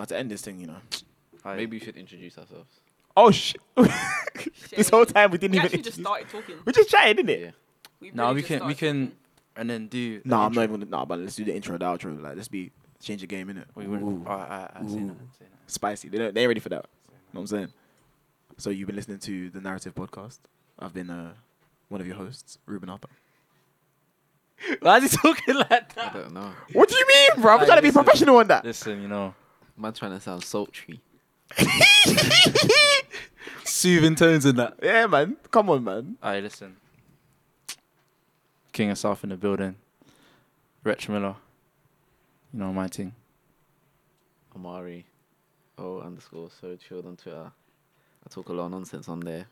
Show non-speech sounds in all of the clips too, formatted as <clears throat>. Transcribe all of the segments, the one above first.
Now to end this thing, you know. Aye. Maybe we should introduce ourselves. Oh shit! <laughs> this whole time we didn't We even. actually just introduce- started talking. We just chatted, didn't it? Yeah. We've Nah, really we just can we started can talking. and then do. No, the I'm not intro. even. Nah, but let's do the intro, the outro. Like, let's be change the game, innit? We would. Ooh, Alright, alright, alright, say Ooh. that, say that. spicy. They don't, they ain't ready for that. You know what I'm saying? So you've been listening to the Narrative Podcast. I've been uh, one of your hosts, Ruben Arthur. <laughs> Why is he talking like that? I that? don't know. What do you mean, bro? I'm Aye, trying to be listen. professional on that. Listen, you know, Man trying to sound sultry. <laughs> soothing tones in that. yeah, man. Come on, man. Alright, listen. King of South in the building. Rich Miller. You know my thing. Amari. Oh underscore so chilled on Twitter. I talk a lot of nonsense on there.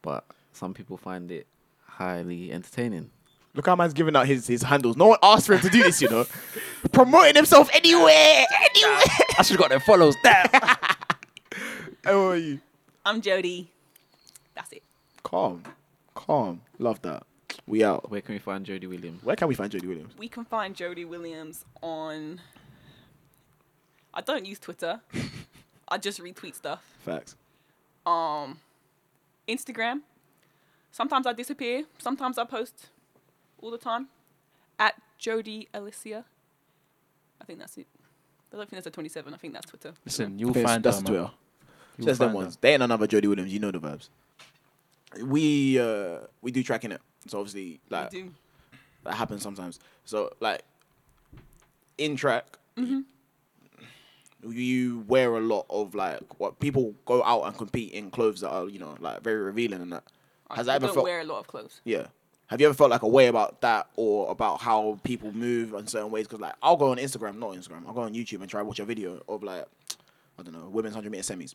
But some people find it highly entertaining. Look how man's giving out his, his handles. No one asked for him to do this, you know. <laughs> Promoting himself anywhere, anywhere. <laughs> I should have got them follows down. <laughs> How are you? I'm Jodie. That's it. Calm, calm. Love that. We out. Where can we find Jodie Williams? Where can we find Jodie Williams? We can find Jodie Williams on. I don't use Twitter. I just retweet stuff. Facts. Um, Instagram. Sometimes I disappear. Sometimes I post. All the time. At Jodie Alicia. I think that's it. I don't think that's a 27. I think that's Twitter. Listen, you'll That's- find that's her, man. Twitter. You'll Just them find her. ones. They ain't another Jodie Williams. You know the vibes. We uh we do tracking it. So obviously like do. that happens sometimes. So like in track, you wear a lot of like what people go out and compete in clothes that are you know like very revealing and that. Has I that ever don't felt? wear a lot of clothes. Yeah. Have you ever felt like a way about that or about how people move in certain ways? Because like I'll go on Instagram, not Instagram. I'll go on YouTube and try to watch a video of like I don't know women's hundred meter semis,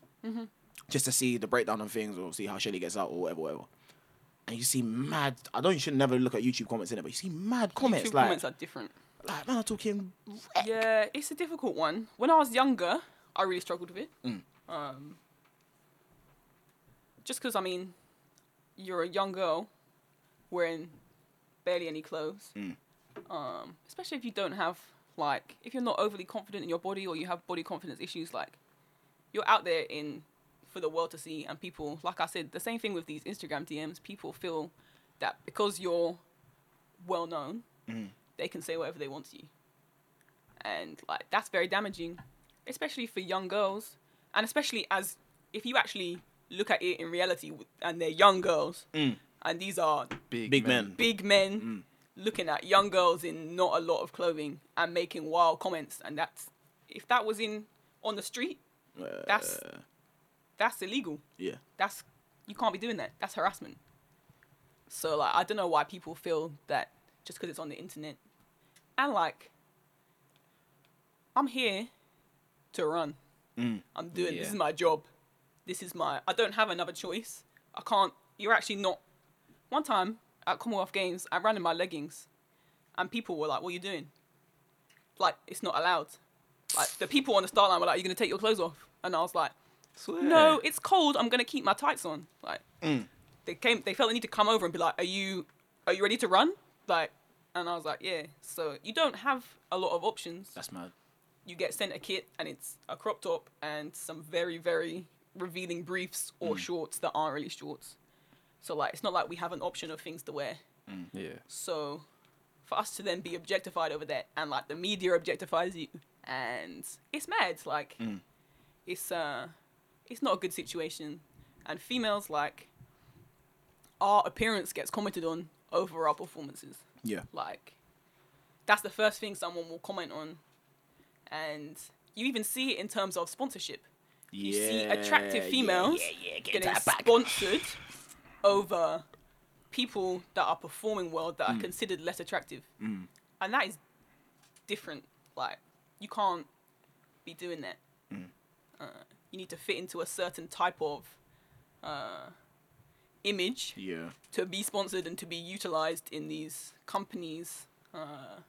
just to see the breakdown of things or see how Shelly gets out or whatever, whatever. And you see mad. I don't you should never look at YouTube comments in it, but you see mad comments YouTube like comments are different. like man, I'm talking. wreck. Yeah, it's a difficult one. When I was younger, I really struggled with it. Mm. Um, just because, I mean, you're a young girl wearing barely any clothes. Mm. Um, especially if you don't have, like, if you're not overly confident in your body or you have body confidence issues, like, you're out there in for the world to see, and people, like I said, the same thing with these Instagram DMs. People feel that because you're well known, Mm. they can say whatever they want to you and like that's very damaging especially for young girls and especially as if you actually look at it in reality and they're young girls Mm. And these are Big men. big men Mm. looking at young girls in not a lot of clothing and making wild comments. And that's if that was in on the street That's- Uh, that's illegal. Yeah. that's you can't be doing that. That's harassment. So like i don't know why people feel that just because it's on the internet. And like i'm here to run. Mm. i'm doing this is my job. This is my i don't have another choice. I can't you're actually not one time at commonwealth games i ran in my leggings and people were like what are you doing like it's not allowed like the people on the start line were like you're going to take your clothes off and i was like no, it's cold. I'm gonna keep my tights on. Like Mm. they came, they felt the need to come over and be like, "Are you, are you ready to run?" Like, and I was like, "Yeah." So you don't have a lot of options. That's mad. You get sent a kit, and it's a crop top and some very, very revealing briefs or shorts that aren't really shorts. So like, it's not like we have an option of things to wear. Yeah. So for us to then be objectified over that, and like the media objectifies you, and it's mad. Like Mm. it's uh, it's not a good situation, and females like our appearance gets commented on over our performances. Yeah. Like that's the first thing someone will comment on, and you even see it in terms of sponsorship. You see attractive females Yeah, yeah, Get getting sponsored over people that are performing well that are Mm. considered less attractive, Mm. and that is different. Like you can't be doing that. Mm. Uh, you need to fit into a certain type of uh, image Yeah. to be sponsored and to be utilized in these companies, uh,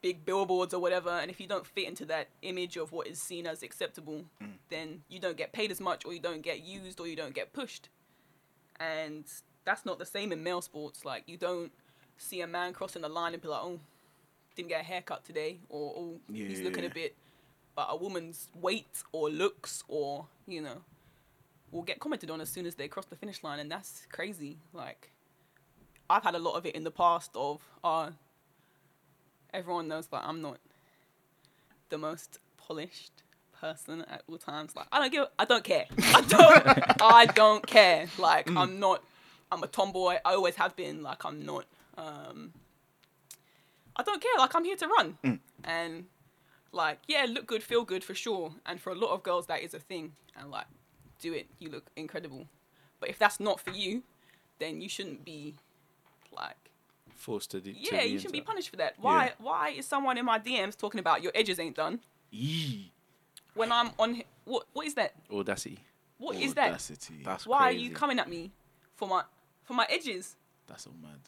big billboards or whatever. And if you don't fit into that image of what is seen as acceptable, Mm. then you don't get paid as much, or you don't get used, or you don't get pushed. And that's not the same in male sports. Like you don't see a man crossing the line and be like, "Oh, didn't get a haircut today," or "Oh, he's looking a bit but a woman's weight or looks or you know will get commented on as soon as they cross the finish line, and that's crazy. Like I've had a lot of it in the past of uh everyone knows that I'm not the most polished person at all times. Like I don't give I don't care. I don't <laughs> I don't care. Like I'm not I'm a tomboy. I always have been. Like I'm not um I don't care. Like I'm here to run. And like yeah, look good, feel good for sure. And for a lot of girls that is a thing. And like do it. You look incredible. But if that's not for you, then you shouldn't be like Forced to do. yeah, you shouldn't be punished for that. Why? Yeah. Why is someone in my DMs talking about your edges ain't done Yee. When I'm on? hi- What? What is that? Audacity. What is that? Audacity. That's Why crazy. are you coming at me for my for my edges? That's all mad.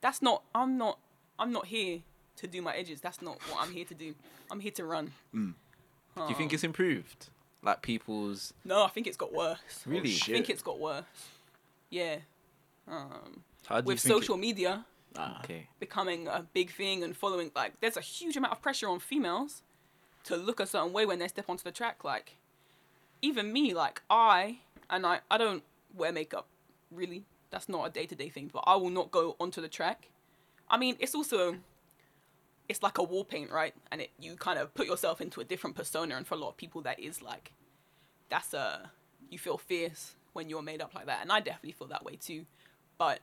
That's not. I'm not. I'm not here to do my edges. That's not what I'm here to do. I'm here to run. Do you think it's improved? Like people's No, I think it's got worse. really? shit. I think it's got worse. Yeah. Um, How do you with think it- social media Ah. Okay. becoming a big thing and following, like, there's a huge amount of pressure on females to look a certain way when they step onto the track. Like, even me, like, I, and I, I don't wear makeup, really. That's not a day to day thing, but I will not go onto the track. I mean, it's also, it's like a wall paint, right? And it, you kind of put yourself into a different persona, and for a lot of people, that is like, that's a, you feel fierce when you're made up like that. And I definitely feel that way too. But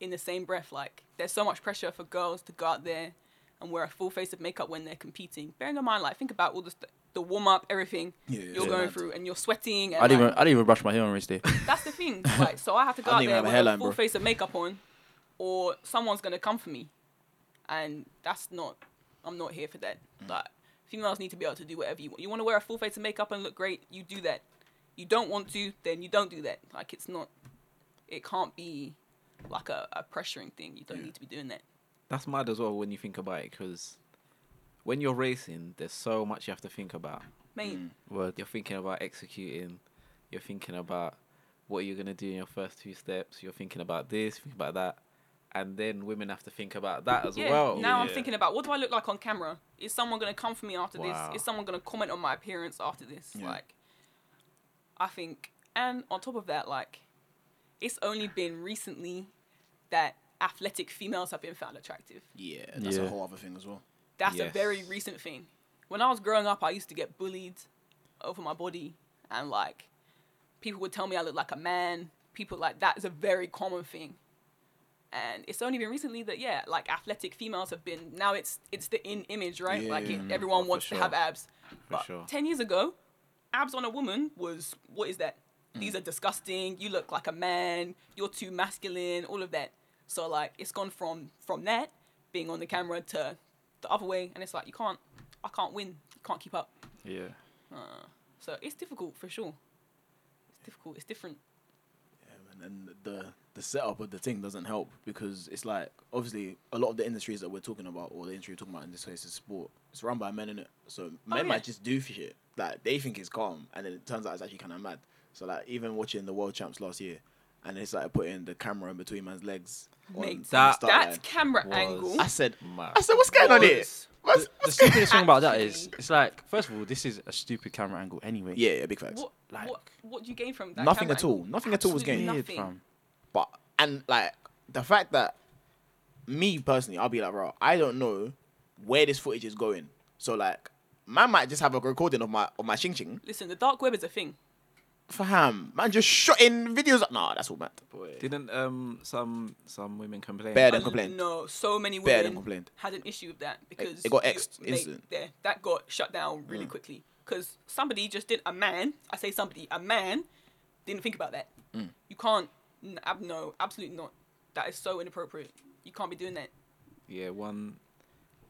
in the same breath, like there's so much pressure for girls to go out there and wear a full face of makeup when they're competing. Bearing in mind, like think about all the st- the warm up, everything Yeah, you're yeah. going through, and you're sweating. And I didn't like, even. I didn't even brush my hair on race day. <laughs> that's the thing. <laughs> Like so, I have to go out there have a with a full bro. face of makeup on, or someone's gonna come for me, and that's not. I'm not here for that. Mm. Like females need to be able to do whatever you want. You want to wear a full face of makeup and look great, you do that. You don't want to, then you don't do that. Like it's not. It can't be like a, a pressuring thing. You don't Yeah. need to be doing that. That's mad as well when you think about it, because when you're racing, there's so much you have to think about. Mate, Mm. You're thinking about executing. You're thinking about what you're gonna do in your first two steps. You're thinking about this, thinking about that, and then women have to think about that as yeah. well. now I'm thinking about what do I look like on camera? Is someone gonna come for me after Wow. this? Is someone gonna comment on my appearance after this? Yeah. Like, I think, and on top of that, like, it's only been recently that athletic females have been found attractive. Yeah, that's Yeah. a whole other thing as well. That's a very recent thing. When I was growing up, I used to get bullied over my body, and like, people would tell me I look like a man. People like that is a very common thing. And it's only been recently that yeah, like athletic females have been now it's it's the in image, right? like it, Mm, everyone oh, for wants to have abs. For but sure. ten years ago, abs on a woman was what is that? These are disgusting. You look like a man. You're too masculine. All of that. So like it's gone from from that being on the camera to the other way, and it's like you can't. I can't win. You can't keep up. Yeah. Uh, so it's difficult for sure. It's difficult. It's different. Yeah, man, and the the setup of the thing doesn't help because it's like obviously a lot of the industries that we're talking about, or the industry we're talking about in this case is sport. It's run by men in it, so men yeah. might just do shit like they think it's calm, and then it turns out it's actually kind of mad. So like even watching the world champs last year, and they started putting the camera in between man's legs. On Mate, that- That's camera was- angle. I said, I said, what's going on here? was- What's, The what's stupidest thing about that is, it's like, first of all, this is a stupid camera angle anyway. yeah, yeah, big facts. What, Like- what what do you gain from that? Nothing at all. angle? Nothing at all was Absolutely gained. Weird, Nothing. fam. But and like the fact that me personally, I'll be like, bro, I don't know where this footage is going. So like, man might just have a recording of my of my ching ching. Listen, the dark web is a thing. For him, man, just shooting videos. Nah, that's all mad. Didn't um some some women complain? Bear than Uh, complained. No, so many Bear women than complained. had an issue with that because it got you- X'd mate, instant. yeah, that got shut down really Mm. quickly because somebody just did a man. I say somebody, a man didn't think about that. Mm. You can't. n- ab- No, absolutely not. That is so inappropriate. You can't be doing that. Yeah, one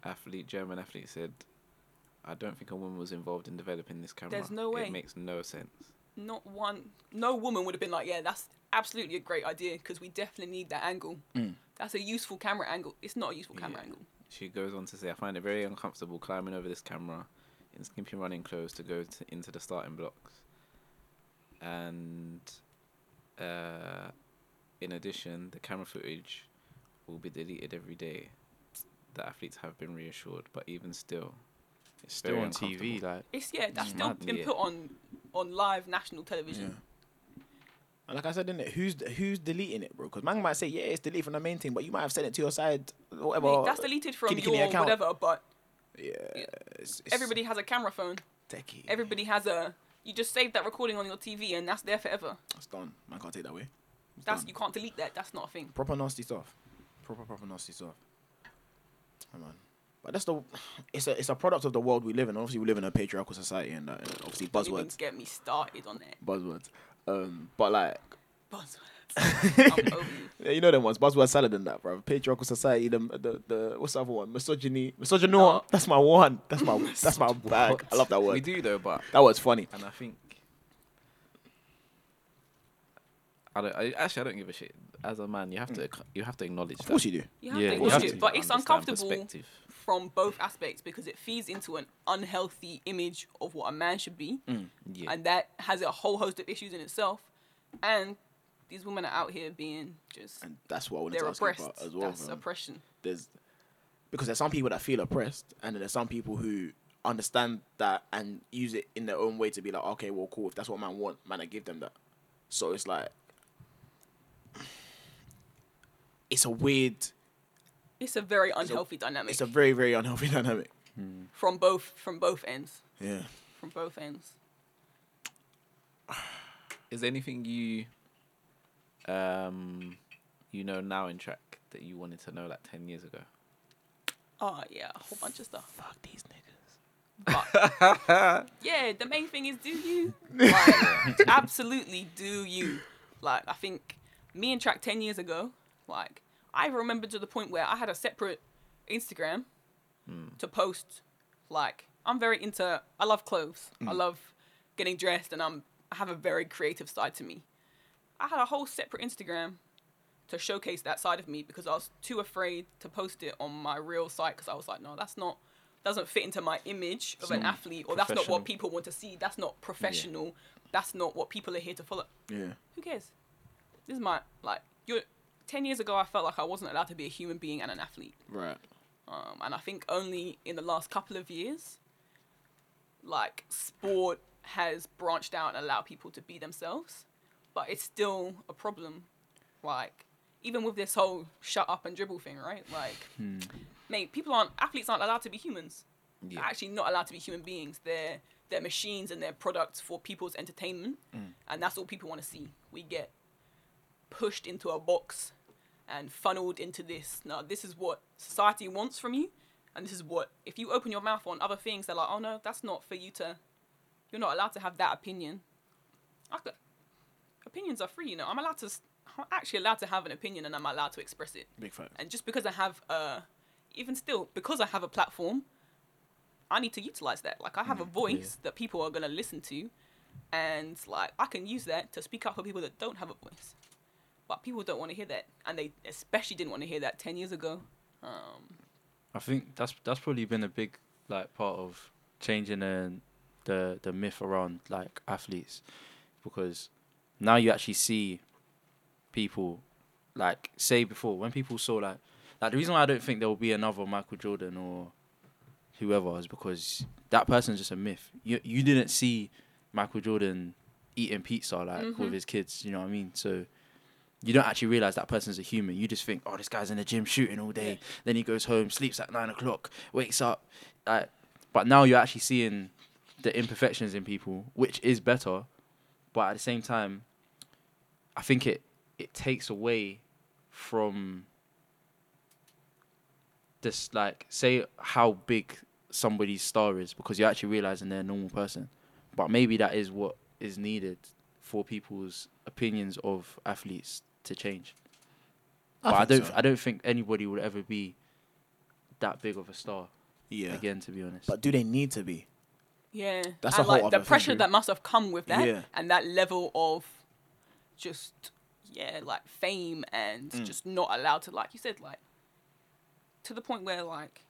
athlete, German athlete, said, "I don't think a woman was involved in developing this camera. There's no way. It makes no sense." Not one. No woman would have been like, yeah, that's absolutely a great idea because we definitely need that angle. Mm. That's a useful camera angle. It's not a useful camera Yeah. angle. She goes on to say, "I find it very uncomfortable climbing over this camera in skimpy running clothes to go to, into the starting blocks." And uh, in addition, the camera footage will be deleted every day. The athletes have been reassured, but even still, It's still Very on TV. Like It's yeah, that's Mm, still mad, been put on on live national Yeah. television. And like I said, innit, who's who's deleting it, bro? Because man might say, yeah, it's deleted from the main thing, but you might have sent it to your side, whatever. Mate, that's deleted from your account. whatever, but Yeah, Yeah. it's, it's everybody has a camera phone. techie. Everybody has a. You just save that recording on your TV, and that's there forever. That's done. Man can't take that away. It's That's done. you can't delete that. That's not a thing. proper nasty stuff. Proper proper nasty stuff. Yeah, man. But that's the it's a it's a product of the world we live in. Obviously, we live in a patriarchal society, and uh, obviously Don't even buzzwords, get me started on that. buzzwords. Um, but like, Buzzwords. <laughs> I'm you. yeah, you know them ones, buzzword salad and that, bro. Patriarchal society, the the, the what's the other one? Misogyny, misogynoir. No. That's my one. That's my <laughs> that's my bag. I love that word. We do though, but That was funny. and I think I don't. I, actually, I don't give a shit. As a man, you have to you have to acknowledge Of course that. you do. You have Yeah, to you acknowledge have it, to but it's uncomfortable perspective. From both aspects because it feeds into an unhealthy image of what a man should be, mm, Yeah. and that has a whole host of issues in itself. And these women are out here being just And that's what I wanted to ask oppressed. about as well. That's fam. oppression. there's because there's some people that feel oppressed and then there's some people who understand that and use it in their own way to be like okay well cool if that's what man want man I give them that so it's like <sighs> it's a weird It's a very unhealthy dynamic it's a very very unhealthy dynamic from both from both ends. yeah From both ends. Is there anything you um you know now in track that you wanted to know like ten years ago? Oh yeah, a whole bunch of stuff. fuck these niggas <laughs> But yeah, the main thing is do you? <laughs> Like, absolutely do you. Like I think me and track ten years ago, like I remember to the point where I had a separate Instagram hmm. to post like I'm very into I love clothes. I hmm. love getting dressed and I'm I have a very creative side to me. I had a whole separate Instagram to showcase that side of me because I was too afraid to post it on my real site because I was like, no, that's not doesn't fit into my image of an hmm. athlete or that's not what people want to see. That's not professional. That's not what people are here to follow. yeah Who cares? This is my like you're 10 years ago I felt like I wasn't allowed to be a human being and an athlete. right Um, and I think only in the last couple of years, like sport has branched out and allowed people to be themselves, but it's still a problem. Like even with this whole shut up and dribble thing, right? Like, mate, people aren't athletes aren't allowed to be humans. They're actually not allowed to be human beings. They're they're machines and they're products for people's entertainment, and that's all people want to see. We get pushed into a box and funneled into this. Now, this is what society wants from you, and this is what if you open your mouth on other things, they're like, oh no, that's not for you to. You're not allowed to have that opinion. I could, opinions are free, you know. I'm allowed to. I'm actually allowed to have an opinion, and I'm allowed to express it. big fact And just because I have a, even still, because I have a platform, I need to utilize that. Like I have a mm. voice that people are gonna listen to, and like I can use that to speak up for people that don't have a voice. But people don't want to hear that, and they especially didn't want to hear that ten years ago. Um, I think that's that's probably been a big like part of changing the the the myth around like athletes because now you actually see people like say before when people saw like like the reason why I don't think there will be another Michael Jordan or whoever is because that person's just a myth. You you didn't see Michael Jordan eating pizza like with his kids, you know what I mean? So you don't actually realize that person's a human. You just think, oh, this guy's in the gym shooting all day. Then he goes home, sleeps at nine o'clock, wakes up. Like, but now you're actually seeing the imperfections in people, which is better. But at the same time, I think it it takes away from this like say how big somebody's star is because you're actually realizing they're a normal person. But maybe that is what is needed for people's opinions of athletes to change. But I, don't so. I don't think anybody would ever be that big of a star yeah again to be honest. but do they need to be yeah, That's and a whole like the other thing, pressure dude. that must have come with that, Yeah. and that level of just yeah, like fame and Mm. just not allowed to, like you said, like to the point where like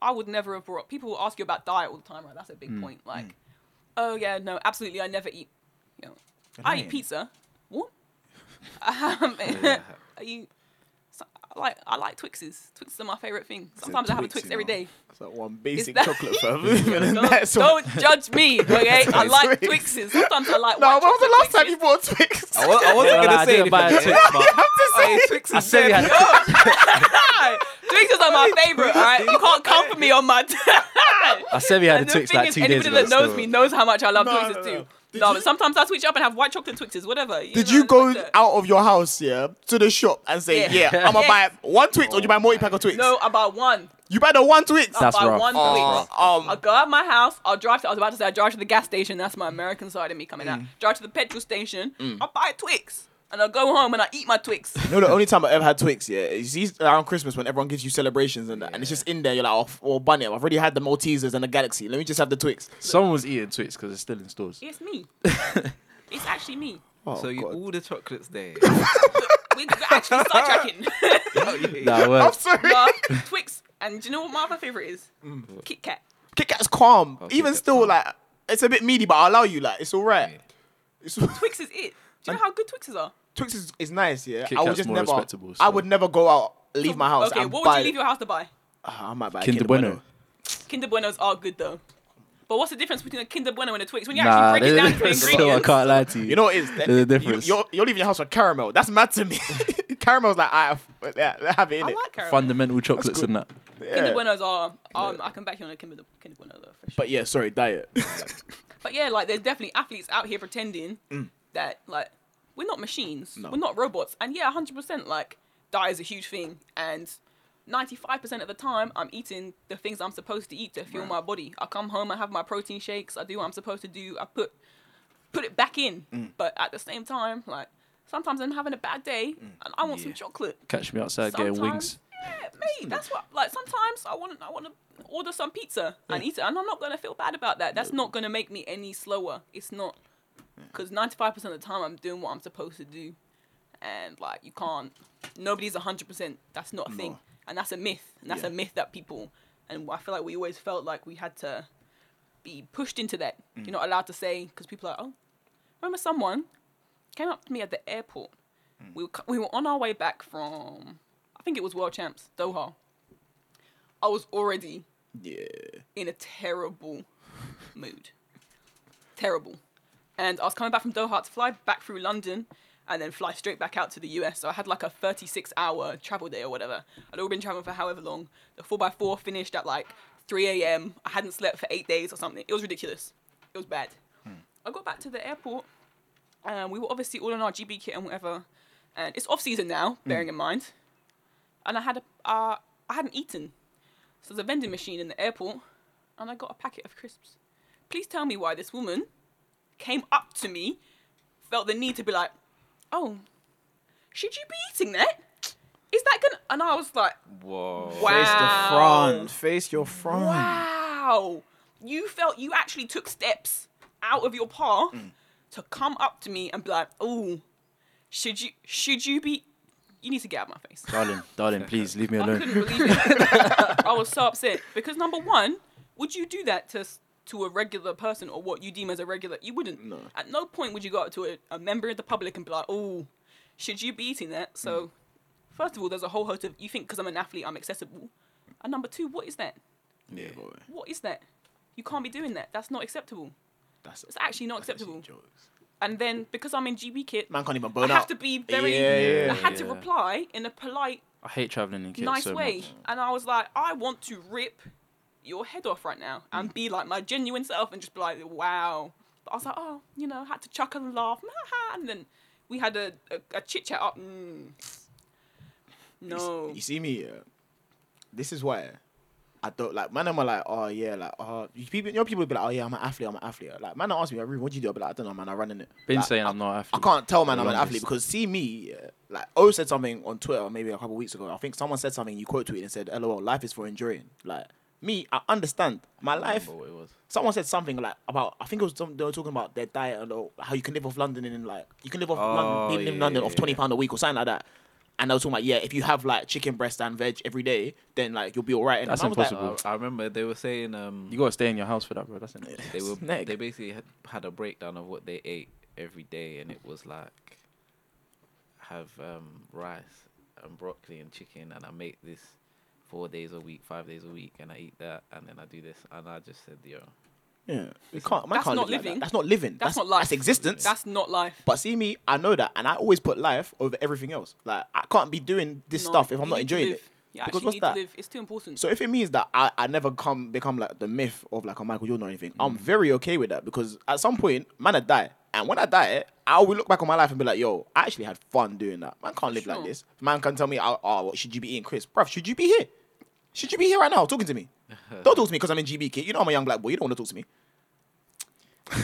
I would never have brought. People will ask you about diet all the time, right? That's a big Mm. point. Like, oh yeah, no, absolutely, I never eat. You know, I eat pizza. What? um, <laughs> Yeah. are you? so- I like I like Twixes. Twixes are my favorite thing. Sometimes I have a Twix, Twix you every know. day. It's like one basic that- chocolate <laughs> fam. And Don't, don't judge me, <laughs> okay? I like Twixes. Sometimes I like. No, white when was the chocolate last time you bought Twix? I, wa- I wasn't Yeah, gonna like, I say didn't buy a anything. Twix, but Hey, Twix I is said we dead. had. Twixes are my favorite. All right, you can't come for me on my. <laughs> <laughs> I said we had a And the Twix thing like is, two days anybody ago. that knows still. me knows how much I love No, Twixes no, too. no. Did no, you- but sometimes I switch up and have white chocolate Twixes, whatever. you Did know, you go that. out of your house, yeah, to the shop and say, Yeah. yeah, I'm gonna Yes. buy one Twix or you buy multi pack of Twix? No, about one. You buy the one Twix? That's I buy rough. one That's Twix. Uh, um, I'll go out my house. I'll drive to. I was about to say I drive to the gas station. That's my American side of me coming out. Mm. Drive to the petrol station. Mm. I'll buy a Twix and I'll go home and I eat my Twix. No, the only time I ever had Twix, yeah, is these- around Christmas when everyone gives you celebrations and that, and it's just in there. You're like, oh, f- well, bunny, I've already had the Maltesers and the Galaxy. Let me just have the Twix. Someone was eating Twix because it's still in stores. It's me. <laughs> it's actually me. Oh, So you God. all the chocolates there. We- <laughs> We're actually sidetracking. <laughs> Nah, I'm sorry. but Twix and do you know what my other favorite is? Mm. Kit Kat. Kit Kat's calm. Oh, Even Kat's still, calm. like, it's a bit meaty, but I allow you. Like, it's all right. It's, Twix is it. Do you know how good Twixes are? Twix is, is nice, yeah. Kit I would Kat's just more never. respectable, I so- would never go out, leave my house. Okay, and what buy, would you leave your house to buy? Ah, I might buy a Kinder Bueno. Kinder Buenos are good though. But what's the difference between a Kinder Bueno and a Twix? When you Nah, actually break it down to a the difference. ingredients. Still, <laughs> I can't lie to you. You know what it is? There's a difference. You, are you're leaving your house for caramel. That's mad to me. <laughs> Caramel's like, I have, yeah, have it in I it. like caramel. Fundamental chocolates good. and that. Kinder Buenos are. Um, I can back you on a Kinder, Kinder Bueno though. For sure. But yeah, sorry, diet. <laughs> But yeah, like there's definitely athletes out here pretending that like we're not machines, No. we're not robots, and yeah, hundred percent like diet is a huge thing, and ninety five percent of the time I'm eating the things I'm supposed to eat to fuel my body. I come home, I have my protein shakes, I do what I'm supposed to do, I put put it back in, mm. but at the same time, like sometimes I'm having a bad day mm. and I want some chocolate. Catch me outside getting wings. Yeah, mate, that's mm. what. Like sometimes I want, I want to order some pizza and eat it, and I'm not gonna feel bad about that. That's not gonna make me any slower. It's not, because 95 percent of the time I'm doing what I'm supposed to do, and like you can't. Nobody's 100. percent That's not a thing, No. and that's a myth, and that's Yeah. a myth that people. And I feel like we always felt like we had to be pushed into that. Mm. You're not allowed to say because people are. Oh, remember someone came up to me at the airport. Mm. We were, we were on our way back from, I think it was World Champs, Doha. I was already yeah. in a terrible mood. Terrible. And I was coming back from Doha to fly back through London and then fly straight back out to the US. So I had like a 36 hour travel day or whatever. I'd all been traveling for however long. The 4x4 finished at like 3 a.m. I hadn't slept for eight days or something. It was ridiculous. It was bad. I got back to the airport and we were obviously all in our GB kit and whatever. And it's off season now, bearing in mind. And I had a, uh, I hadn't eaten. So there's a vending machine in the airport, and I got a packet of crisps. Please tell me why this woman came up to me, felt the need to be like, "Oh, should you be eating that? Is that gonna?" And I was like, Whoa. Wow. Face the front. Face your front. "Wow, you felt you actually took steps out of your path mm. to come up to me and be like, oh, should you should you be? You need to get out of my face." Darling, <laughs> darling, please leave me I alone. couldn't believe it. <laughs> I was so upset because number one, would you do that to s- to a regular person or what you deem as a regular? You wouldn't. No. At no point would you go up to a, a member of the public and be like, "Oh, should you be eating that?" So, mm. first of all, there's a whole host of you think because I'm an athlete, I'm accessible, and number two, what is that? Yeah, boy. What is that? You can't be doing that. That's not acceptable. That's It's actually not that's acceptable. jokes. And then because I'm in GB kit, Man can't even burn I burn have out. to be very. Yeah, yeah, I had to reply in a polite I hate traveling in kits nice so way. much. And I was like, I want to rip your head off right now and Mm. be like my genuine self and just be like, wow. But I was like, oh, you know, had to chuckle and laugh. And then we had a, a, a chit chat up. Mm. No. You see me, yeah. This is why I don't like. Man, I'm like, oh yeah, like, oh, you people, you know, people be like, oh yeah, I'm an athlete, I'm an athlete. Like, man, ask me, like, what do you do? I'll be like, I don't know, man, I run in it. Been Like, saying I, I'm not an I can't tell, man, for I'm an athlete because see me, yeah, like, O said something on Twitter maybe a couple weeks ago. I think someone said something. You quote tweeted and said, "LOL, life is for enjoying." Like me, I understand my life. What it was. Someone said something like about I think it was some, they were talking about their diet and how you can live off London in like you can live off Oh, London, being in yeah, London yeah, off twenty yeah. pound a week or something like that. And they were talking about yeah, if you have like chicken breast and veg every day, then like you'll be alright. And That's I like, impossible. I, I remember they were saying um You gotta stay in your house for that, bro. That's it. they were Snake. they basically had, had a breakdown of what they ate every day, and it was like have um, rice and broccoli and chicken, and I make this four days a week, five days a week, and I eat that, and then I do this, and I just said, yo, Yeah, you can't. Man That's can't not live like that. living. That's not living. That's, not life. That's existence. That's not life. But see me, I know that, and I always put life over everything else. Like I can't be doing this No, stuff if I'm not enjoying it. You Because actually what's need that? to live. It's too important. So if it means that I, I never come become like the myth of like a Michael Jordan or anything, Mm. I'm very okay with that because at some point, man, I die, and when I die, I will look back on my life and be like, yo, I actually had fun doing that. Man can't live like this. Man can tell me, oh, oh what, should you be eating Chris, bruv? Should you be here? Should you be here right now talking to me? <laughs> don't talk to me because I'm in GB, kid. You know I'm a young black boy. You don't want to talk to me.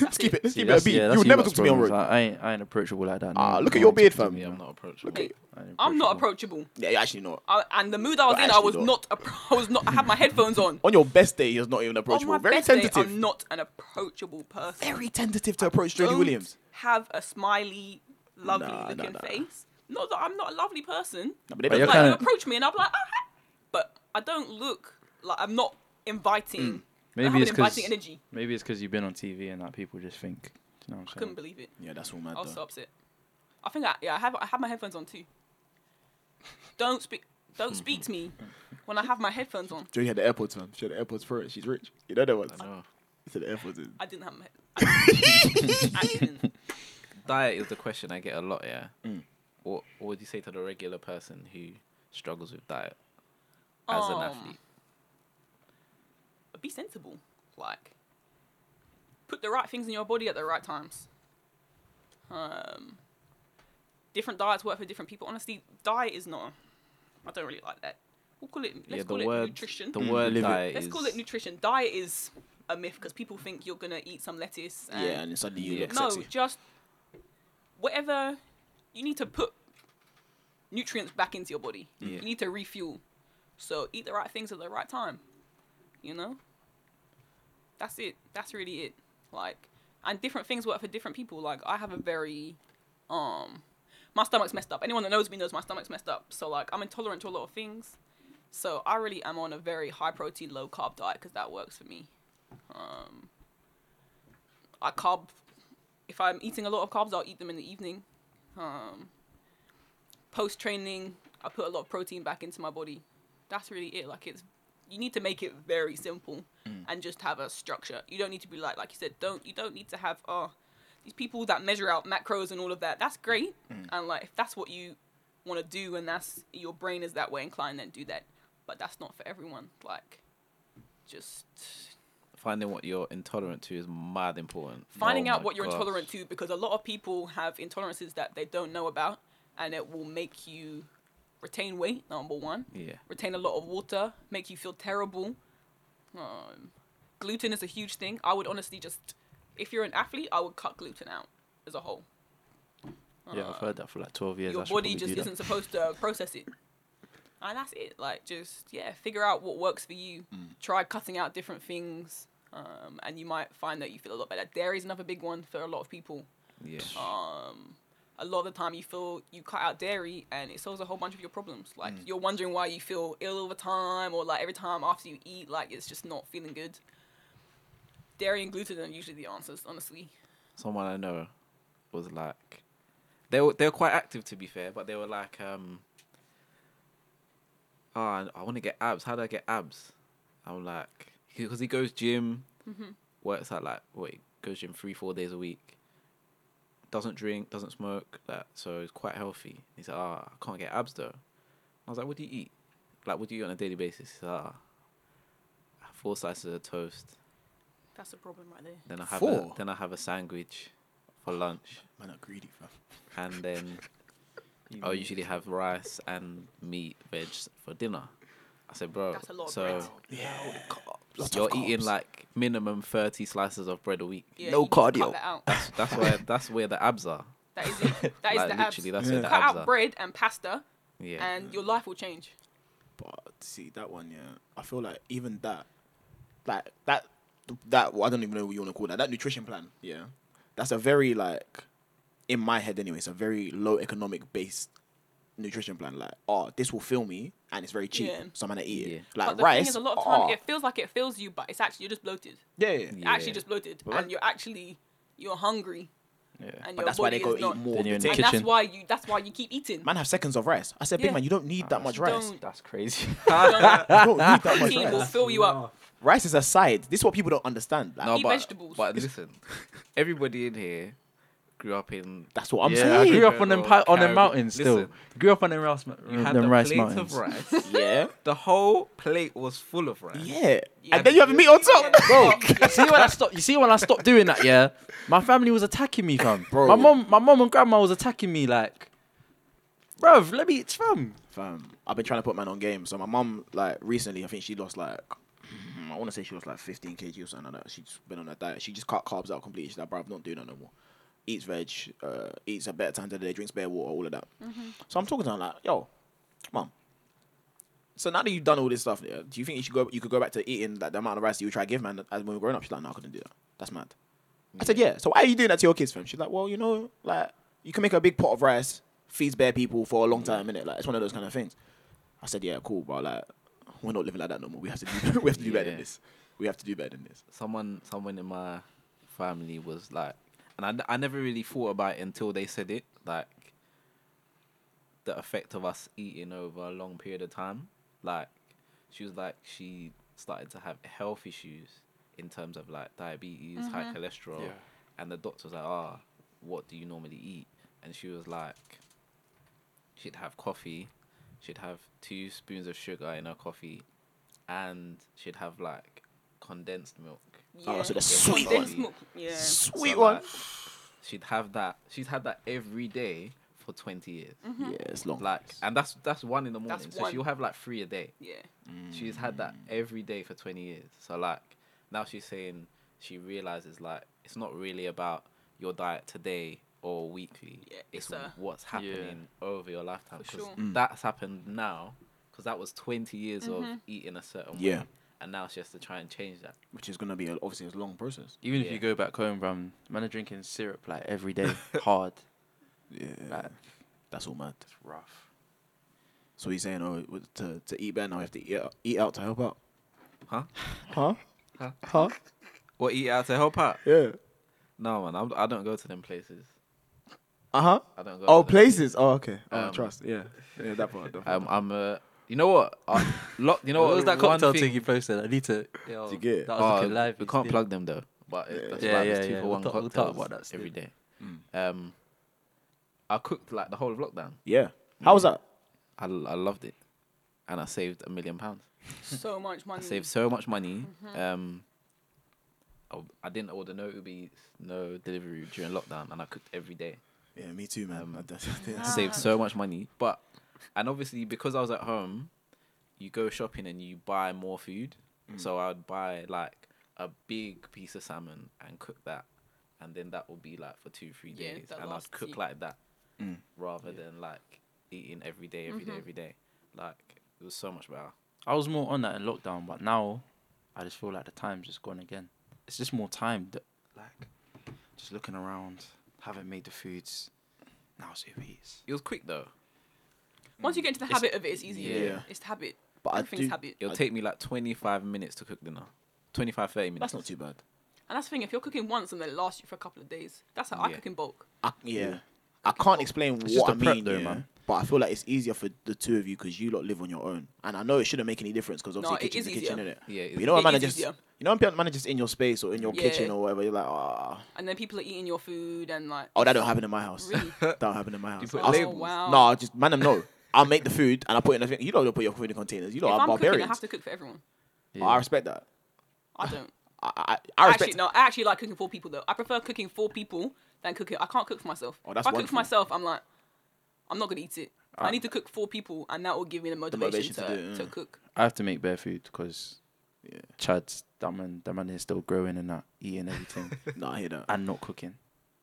let's keep it. Let's See, keep it a that's- beat. yeah, you that's would never lot's talk to me on problems. road. I, I ain't, I ain't approachable like that. Ah, no. look at No your one beard, talks to fam. me, me, I'm I'm not- not approachable. Okay. I ain't I'm not approachable. approachable. Yeah, you're actually not. I, and the mood I was But in, I actually was not. not. Appro- I was not. I had my <laughs> headphones on. On your best day, he's not even On approachable. my Very best day, tentative. I'm not an approachable person. Very tentative to approach Jodie Don't Williams. Have a smiley, lovely Nah, nah, looking nah. face. Not that I'm not a lovely person. No, but they But don't you're like like kinda- approach me and I'm like, ah, ah," but I don't look like I'm not inviting. I Mm. Maybe have it's an 'cause- inviting energy. Maybe it's because you've been on TV and that people just think. You know what I I'm couldn't believe it. Yeah, that's all mad I was though. so upset. I think I yeah I have I have my headphones on too. Don't speak. Don't speak to me when I have my headphones on. Jodie had the AirPods, man. She had the AirPods for it. She's rich. You know that one. I know. She said the AirPods. in. I didn't have my. Head- <laughs> I didn't. Diet is the question I get a lot. Yeah. Mm. What What would you say to the regular person who struggles with diet as an Um, athlete? But be sensible. Like, put the right things in your body at the right times. Um, different diets work for different people. Honestly, diet is not. I don't really like that. We'll call it. Let's yeah, call the it nutrition. the Mm, word live diet Let's is call it nutrition. Diet is a myth because people think you're gonna eat some lettuce. And Yeah, and then suddenly you Yeah. look no, sexy. just whatever you need to put nutrients back into your body. Yeah. You need to refuel. So eat the right things at the right time. You know? That's it. That's really it. Like and different things work for different people. Like I have a very um my stomach's messed up. Anyone that knows me knows my stomach's messed up. So like I'm intolerant to a lot of things. So I really am on a very high protein, low carb diet because that works for me. Um, I carb. If I'm eating a lot of carbs, I'll eat them in the evening. Um, Post training, I put a lot of protein back into my body. That's really it. Like it's, you need to make it very simple mm. and just have a structure. You don't need to be like, like you said, don't you don't need to have oh, these people that measure out macros and all of that. That's great, mm. and like if that's what you want to do and that's your brain is that way inclined, then do that. But that's not for everyone. Like, just finding what you're intolerant to is mad important. finding Oh out what you're gosh. intolerant to because a lot of people have intolerances that they don't know about and it will make you retain weight number one. Yeah. retain a lot of water make you feel terrible. Um, gluten is a huge thing. I would honestly just if you're an athlete i would cut gluten out as a whole. Yeah, I've heard that for like 12 years. Your body just isn't supposed to <laughs> process it. And that's it. Like just yeah figure out what works for you. Try cutting out different things um, and you might find that you feel a lot better. Dairy is another big one for a lot of people. Yeah. um, a lot of the time you feel you cut out dairy and it solves a whole bunch of your problems like you're wondering why you feel ill all the time or like every time after you eat like it's just not feeling good dairy and gluten are usually the answers honestly Someone I know was like, they were they were quite active to be fair, but they were like, um, oh, I, I want to get abs. How do I get abs? I'm like, because he goes gym, Mm-hmm. works out like wait, goes gym three four days a week. Doesn't drink, doesn't smoke, that so he's quite healthy. He said, ah, I can't get abs though. I was like, what do you eat? Like, what do you eat on a daily basis? He said, ah, four slices of toast. that's the problem right there Then I have Four? a then I have a sandwich for lunch, Man, I'm greedy, fam. and then <laughs> I usually have rice and meat, veg for dinner. I said, bro, that's a lot of so bread Yeah. Lots you're eating like minimum thirty slices of bread a week. yeah, no you need cut cardio. that out That's that's where <laughs> that's where the abs are. that is it <laughs> that is like the abs literally, that's Yeah. where the cut abs out are. bread and pasta Yeah, and your life will change But see that one, yeah. I feel like even that, like that, that well, I don't even know what you want to call that. That nutrition plan, yeah. That's a very like, in my head anyway. It's a very low economic based nutrition plan. Like, oh, this will fill me, and it's very cheap, Yeah. so I'm gonna eat Yeah. it. Like but the rice. thing is a lot of time oh, it feels like it fills you but it's actually you're just bloated yeah, yeah. Yeah. actually just bloated But and that- you're actually you're hungry Yeah. and But your that's why they go is eat not. more. Then you're in the the And thing. kitchen. that's why you. That's why you keep eating. Man have seconds of rice. I said, Yeah. big man, you don't need that much rice. Don't. <laughs> That's crazy. <laughs> You don't need that much Protein will rice. fill you up. Rice is a side. This is what people don't understand. Like, No, Eat but, vegetables. But listen, <laughs> everybody in here grew up in. that's what I'm yeah, saying. I grew up on them pi- on them Caribbean. mountains still. Listen. Grew up on them rice, You had them the rice plate mountains. of rice. <laughs> Yeah. the whole plate was full of rice. Yeah. Yeah. And then you have meat on top. Yeah. Bro. <laughs> You see when I stopped. You see when I stopped doing that, yeah. My family was attacking me, fam. Bro. My mom, my mom and grandma was attacking me, like, bruv, let me eat, fam. Fam, I've been trying to put man on game. So my mom, like recently, I think she lost like, <clears throat> I want to say she lost like 15 kg or something like that. She's been on a diet. She just cut carbs out completely. She's like, bro, I'm not doing that no more. Eats veg, uh, eats a better time of the day, drinks bare water, all of that. So I'm talking to her like, yo, mum. So now that you've done all this stuff, yeah, do you think you should go? You could go back to eating like the amount of rice you would try to give man as when we were growing up. She's like, no, I couldn't do that. That's mad. I said, yeah. So why are you doing that to your kids, fam? She's like, well, you know, like you can make a big pot of rice, feeds bare people for a long time, innit? Like it's one of those kind of things. I said, yeah, cool, but like we're not living like that no more. We have to do, <laughs> we have to do better than this. We have to do better than this. Someone, someone in my family was like, and I, I never really thought about it until they said it. Like the effect of us eating over a long period of time. Like she was like she started to have health issues in terms of like diabetes, high cholesterol, Yeah. and the doctor was like, "Ah, what do you normally eat?" And she was like, she'd have coffee, she'd have two spoons of sugar in her coffee, and she'd have like condensed milk. Oh, so the Yeah. sweet one. milk, Yeah. Sweet So, one. like, she'd have that. She's had that every day for twenty years. Mm-hmm. Yeah, it's long. Like, and that's that's one in the That's morning. So one. she'll have like three a day. Yeah. She's had that mm. every day for 20 years. So like now she's saying she realizes like it's not really about your diet today or weekly. Yeah, it's it's a- what's Yeah. happening over your lifetime. For 'Cause sure. Mm. that's happened now because that was 20 years of mm-hmm. eating a certain Yeah. way. And now she has to try and change that. which is gonna be a, obviously a long process. Even if Yeah. you go back home, fam, man are drinking syrup like every day, <laughs> hard. Yeah, Like, that's all mad. it's rough. So he's saying, oh, with- to to eat better now, we have to eat out, eat out to help out. Huh? <laughs> Huh? Huh? Huh? What eat out to help out? Yeah. No man, I'm, I don't go to them places. Uh huh. I don't go. Oh, to them places. Oh, okay. Oh, Um, trust. Yeah. Yeah, that part. That part. <laughs> Um, I'm uh, you know what? Uh, lo- you know what what was that one cocktail thing- thing you posted? I need to. Yo, you get it? That was Oh, looking live. We can't plug them though. But it, that's Yeah, like yeah, there's two yeah. for We'll one talk- we'll talk about that still. every day. Mm. Um, I cooked like the whole of lockdown. yeah. How was that? I, I loved it, and I saved a million pounds. So much <laughs> money. I saved so much money. Mm-hmm. Um, I, I didn't order no Uber Eats, no delivery during lockdown, and I cooked every day. Yeah, me too, man. Um, I don't- I saved so much money, but and obviously because I was at home, you go shopping and you buy more food. Mm. So I'd buy like a big piece of salmon and cook that, and then that would be like for two three Yeah, days, that and I'd cook you. like that Mm. rather than like eating every day, every day, Mhm. every day. Like it was so much better. I was more on that in lockdown, but now I just feel like the time's just gone again. It's just more time that, like, just looking around, haven't made the foods. Now it's Uber Eats. It was quick though. Once you get into the It's- habit of it, it's easier. Yeah. It's the habit. But I Everything's do. habit. It'll I- take me like twenty five minutes to cook dinner. 25, 30 minutes. That's not too bad. And that's the thing. If you're cooking once and then it lasts you for a couple of days, that's how I cook in bulk. I, yeah. I can't explain It's what I mean, though, yeah, man. But I feel like it's easier for the two of you because you lot live on your own, and I know it shouldn't make any difference because obviously it kitchen's is a kitchen, easier. innit? Yeah, But it's- you know, when It man just you know, when man just in your space or in your Yeah. kitchen or whatever. You're like, ah, And then people are eating your food and like. oh, that don't happen in my house. Really? <laughs> that don't happen in my house. You put I'll- labels? Oh wow. No, just man, them know. I'll make the food and I put it in the thing. You don't put your food in containers. You if lot are I'm cooking, I have to cook for everyone. Oh, I respect that. I don't. <laughs> I, I, I respect. actually, no. I actually like cooking for people though. I prefer cooking for people than cooking. I can't cook for myself. Oh, that's if I cook for myself, I'm like, I'm not gonna eat it. I need to cook for people, and that will give me the motivation, motivation to to, do it, to yeah. cook. I have to make bare food because Yeah. Chad's that man, that man is still growing and not eating everything <laughs> No, I hear that. and not cooking.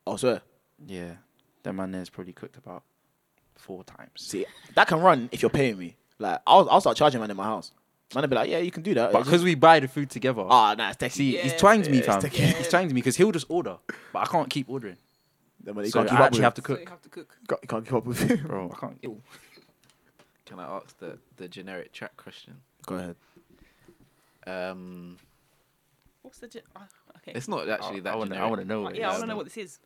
Oh, swear. Yeah, that man there's probably cooked about four times. See, that can run if you're paying me. Like, I'll, I'll start charging man in my house. Man, will be like, yeah, you can do that. But It's because we buy the food together, just- ah, nah, it's taxi. see, he's Yeah. twanged me, Yeah, fam. it's He's twanged me because he'll just order, but I can't keep ordering. Then when you So can't keep I up actually with have it. to So you cook, have to cook. Can't- You can't keep up with it. bro. I can't. Can I ask the, the generic track question? Go ahead. Um, What's the? Ge- uh, okay. it's not actually I, that I wanna, I wanna know. Uh, yeah, I want to know what this is.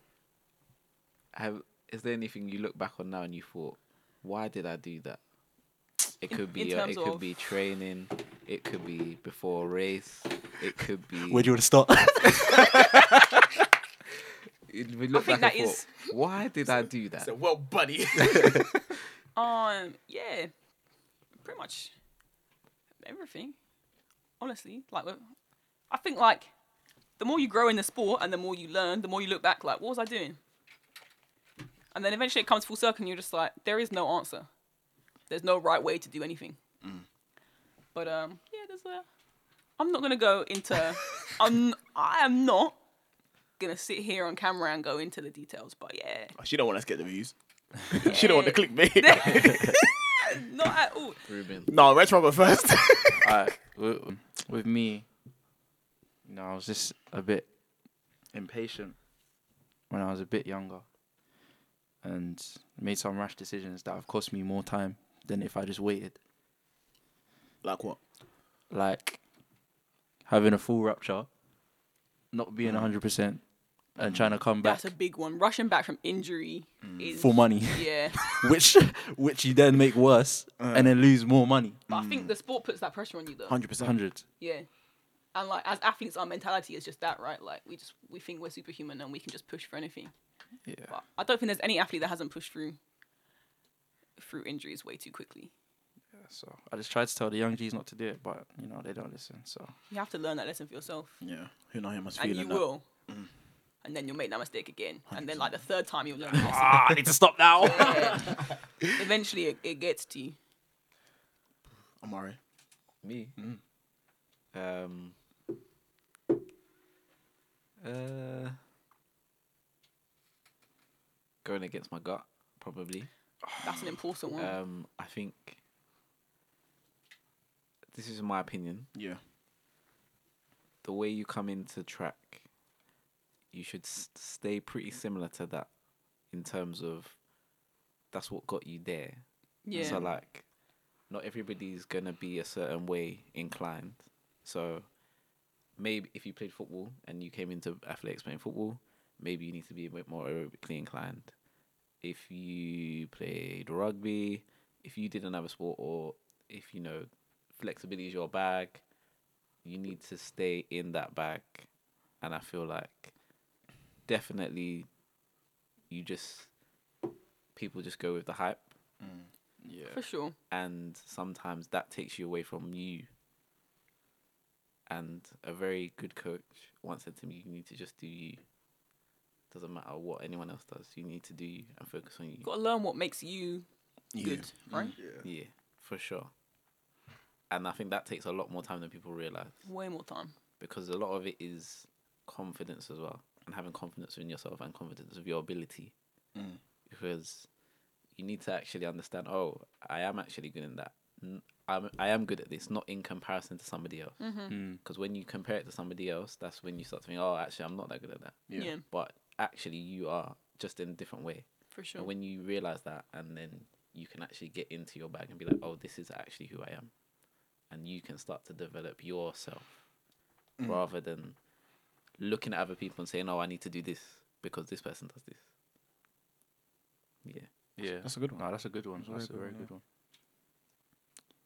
have is there anything you look back on now and you thought, why did I do that? It could <laughs> be uh, it could of- be training, it could be before a race, it could be. Where do you want to start? If we look think back that and is- thought, why did I do <laughs> that? So, well, buddy. <laughs> Um, yeah, pretty much everything. Honestly, like, I think like the more you grow in the sport and the more you learn, the more you look back, like, what was I doing? And then eventually it comes full circle, and you're just like, there is no answer. There's no right way to do anything. But um, yeah, there's a. I'm not gonna go into. <laughs> I'm. I am not gonna sit here on camera and go into the details. But yeah, she don't want us to get the views. <laughs> she don't want to click clickbait. <laughs> not at all. Reuben. no, Rich go first. Alright, with, with me, you know, I was just a bit impatient when I was a bit younger, and made some rash decisions that have cost me more time than if I just waited. like what? Like having a full rupture, not being mm. hundred percent, and trying to mm. come back That's a big one. Rushing back from injury mm. is for money, <laughs> Yeah, which which you then make worse uh. and then lose more money. but I think the sport puts that pressure on you though. Hundred percent. Hundred. Yeah, and like as athletes, our mentality is just that, right? Like we just we think we're superhuman and we can just push for anything. Yeah. But I don't think there's any athlete that hasn't pushed through through injuries way too quickly. Yeah, So I just tried to tell the young G's not to do it, but you know they don't listen. So You have to learn that lesson for yourself, Yeah. Who know him must and you that. will. And then you'll make that mistake again, and then like the third time you'll learn. ah, I need to stop now. Yeah. <laughs> Eventually, it, it gets to you. Amari. Me? Mm. Um. Uh. Going against my gut, probably. That's an important one. Um, I think this is my opinion. Yeah. The way you come into track, you should s- stay pretty similar to that, in terms of that's what got you there. yeah. So like, not everybody's gonna be a certain way inclined. So maybe if you played football and you came into athletics playing football, maybe you need to be a bit more aerobically inclined. If you played rugby, if you didn't have a sport, or if you know flexibility is your bag, you need to stay in that bag. And I feel like definitely you just people just go with the hype mm, yeah. for sure. and sometimes that takes you away from you. And a very good coach once said to me, "You need to just do you. Doesn't matter what anyone else does. You need to do you and focus on you." You've got to learn what makes you You. good, right? Yeah, for sure. And I think that takes a lot more time than people realize Way more time. because a lot of it is confidence as well, and having confidence in yourself and confidence of your ability. Mm. Because you need to actually understand. Oh, I am actually good in that. N- I'm, I am good at this, not in comparison to somebody else. Mm. Because when you compare it to somebody else, that's when you start to think, oh, actually, I'm not that good at that. Yeah. yeah But actually, you are just in a different way. for sure. And when you realize that, and then you can actually get into your bag and be like, oh, this is actually who I am. And you can start to develop yourself Mm. rather than looking at other people and saying, oh, I need to do this because this person does this. Yeah. Yeah. That's a good one. No, that's a good one. That's a very That's a good very one, good one.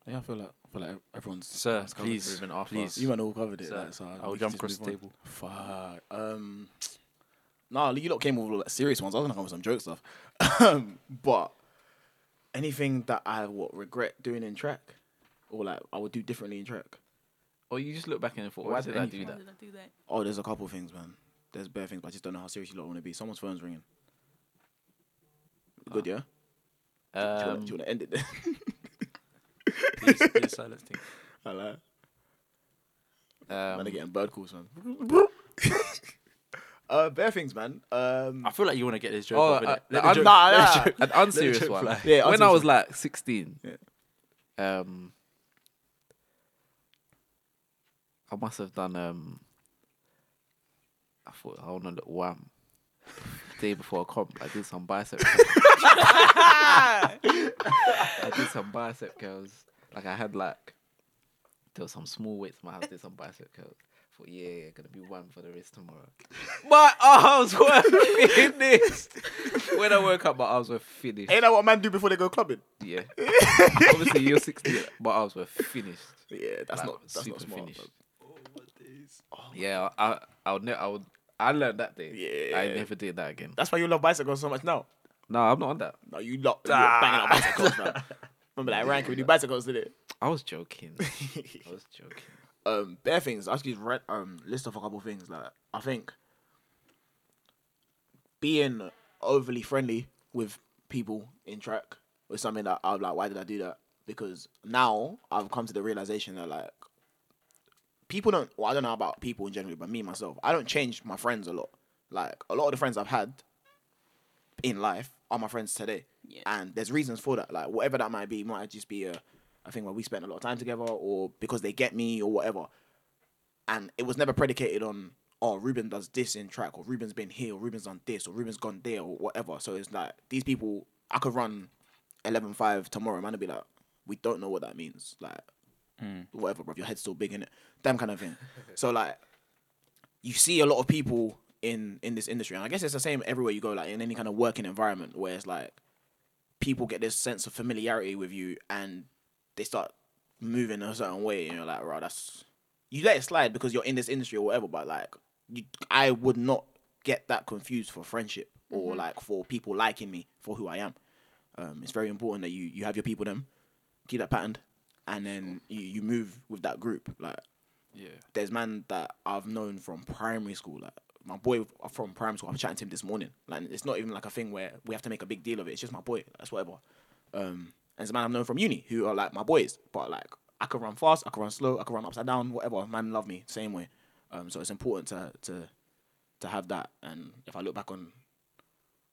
Yeah, I feel like I feel like everyone's Sir, has covered please, it. After please. You man all covered it. Sir, like, so I'll jump across the table. Fuck. Um. Nah, you lot came with all like serious ones. I was gonna come with some joke stuff. Um, <laughs> but anything that I what regret doing in track, or like I would do differently in track. Or you just look back and thought, Or why did I do anything? Why that? did I do that? Oh, there's a couple things, man. There's bare things, but I just don't know how serious you lot want to be. Someone's phone's ringing. Good, yeah. do, you wanna, Um, do you want to end it there? Please, please <laughs> silence thing. I like. um, man, they're getting bird calls, man. <laughs> uh, bare things, man. Um, I feel like you want to get this joke. Oh, off, uh, Let the I'm- joke- Nah, <laughs> nah. an unserious joke one. fly. Yeah, when I was like 16, Yeah. um, I must have done. Um, I thought I want to look wham. Day before a comp, I did some bicep. I did some bicep curls. Like I had like there was some small weights in my house. Did some bicep curls. Thought, yeah, gonna be one for the rest tomorrow. <laughs> my arms were <laughs> finished. when I woke up, my arms were finished. Ain't that what man do before they go clubbing? Yeah. <laughs> Obviously, you're 60. My arms were finished. Yeah, that's Like, not that's not super smart. finished. bro. Oh, yeah, I, I would, ne- I would, I learned that day. Yeah. I never did that again. That's why you love bicycles so much now. No, I'm not on that. No, you love you're banging on ah. bicycles, man. Remember that rank we do bicycles, did it? I was joking. I was joking. Um, bare things. I actually read um list off a couple of things. Like I think being overly friendly with people in track was something that I was like, why did I do that? Because now I've come to the realization that like people don't. Well, I don't know about people in general, but me myself, I don't change my friends a lot. Like a lot of the friends I've had in life are my friends today, Yeah. and there's reasons for that. Like whatever that might be, might just be a, a thing where we spent a lot of time together, or because they get me, or whatever. And it was never predicated on oh Reuben does this in track, or Reuben's been here, or Reuben's done this, or Reuben's gone there, or whatever. So it's like these people, I could run 11-5 tomorrow, man, and be like, we don't know what that means, like mm. whatever, bro. Your head's still big in it, damn kind of thing. <laughs> so like, you see a lot of people in in this industry, and I guess it's the same everywhere you go, like in any kind of working environment, where it's like people get this sense of familiarity with you, and they start moving a certain way, and you're like, right, that's you let it slide because you're in this industry or whatever, but like, you, I would not get that confused for friendship or like for people liking me for who I am. Um, it's very important that you you have your people them, keep that patterned, and then you, you move with that group. Like Yeah. there's man that I've known from primary school. Like my boy from primary school, I'm chatting to him this morning. Like it's not even like a thing where we have to make a big deal of it. It's just my boy. That's whatever. Um, and there's a man I've known from uni who are like my boys, but like I can run fast, I can run slow, I can run upside down, whatever. Man love me same way. Um, so it's important to to to have that. And if I look back on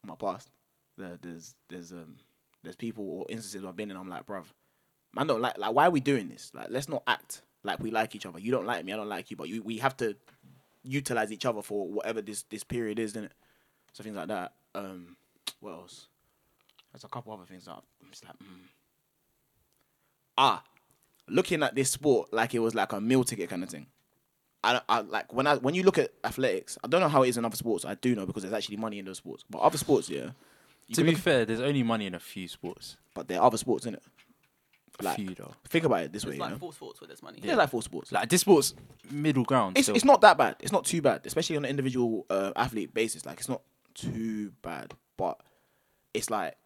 my past, there, there's there's um there's people or instances I've been in. I'm like, bruv, man, don't like like why are we doing this? Like, let's not act like we like each other. You don't like me, I don't like you, but you, we have to utilize each other for whatever this this period is, isn't it? So things like that. Um, what else? There's a couple other things that I'm just like, mm. ah, looking at this sport like it was like a meal ticket kind of thing. I, I like when I when you look at athletics. I don't know how it is in other sports. I do know because there's actually money in those sports. But other sports, yeah. To be fair, there's only money in a few sports. but there are other sports in it. Like, few though. think about it this way. It's You like know? four sports where there's money. There's like four sports. Like this sport's middle ground. It's, so it's not that bad. It's not too bad, especially on an individual uh, athlete basis. Like it's not too bad, but it's like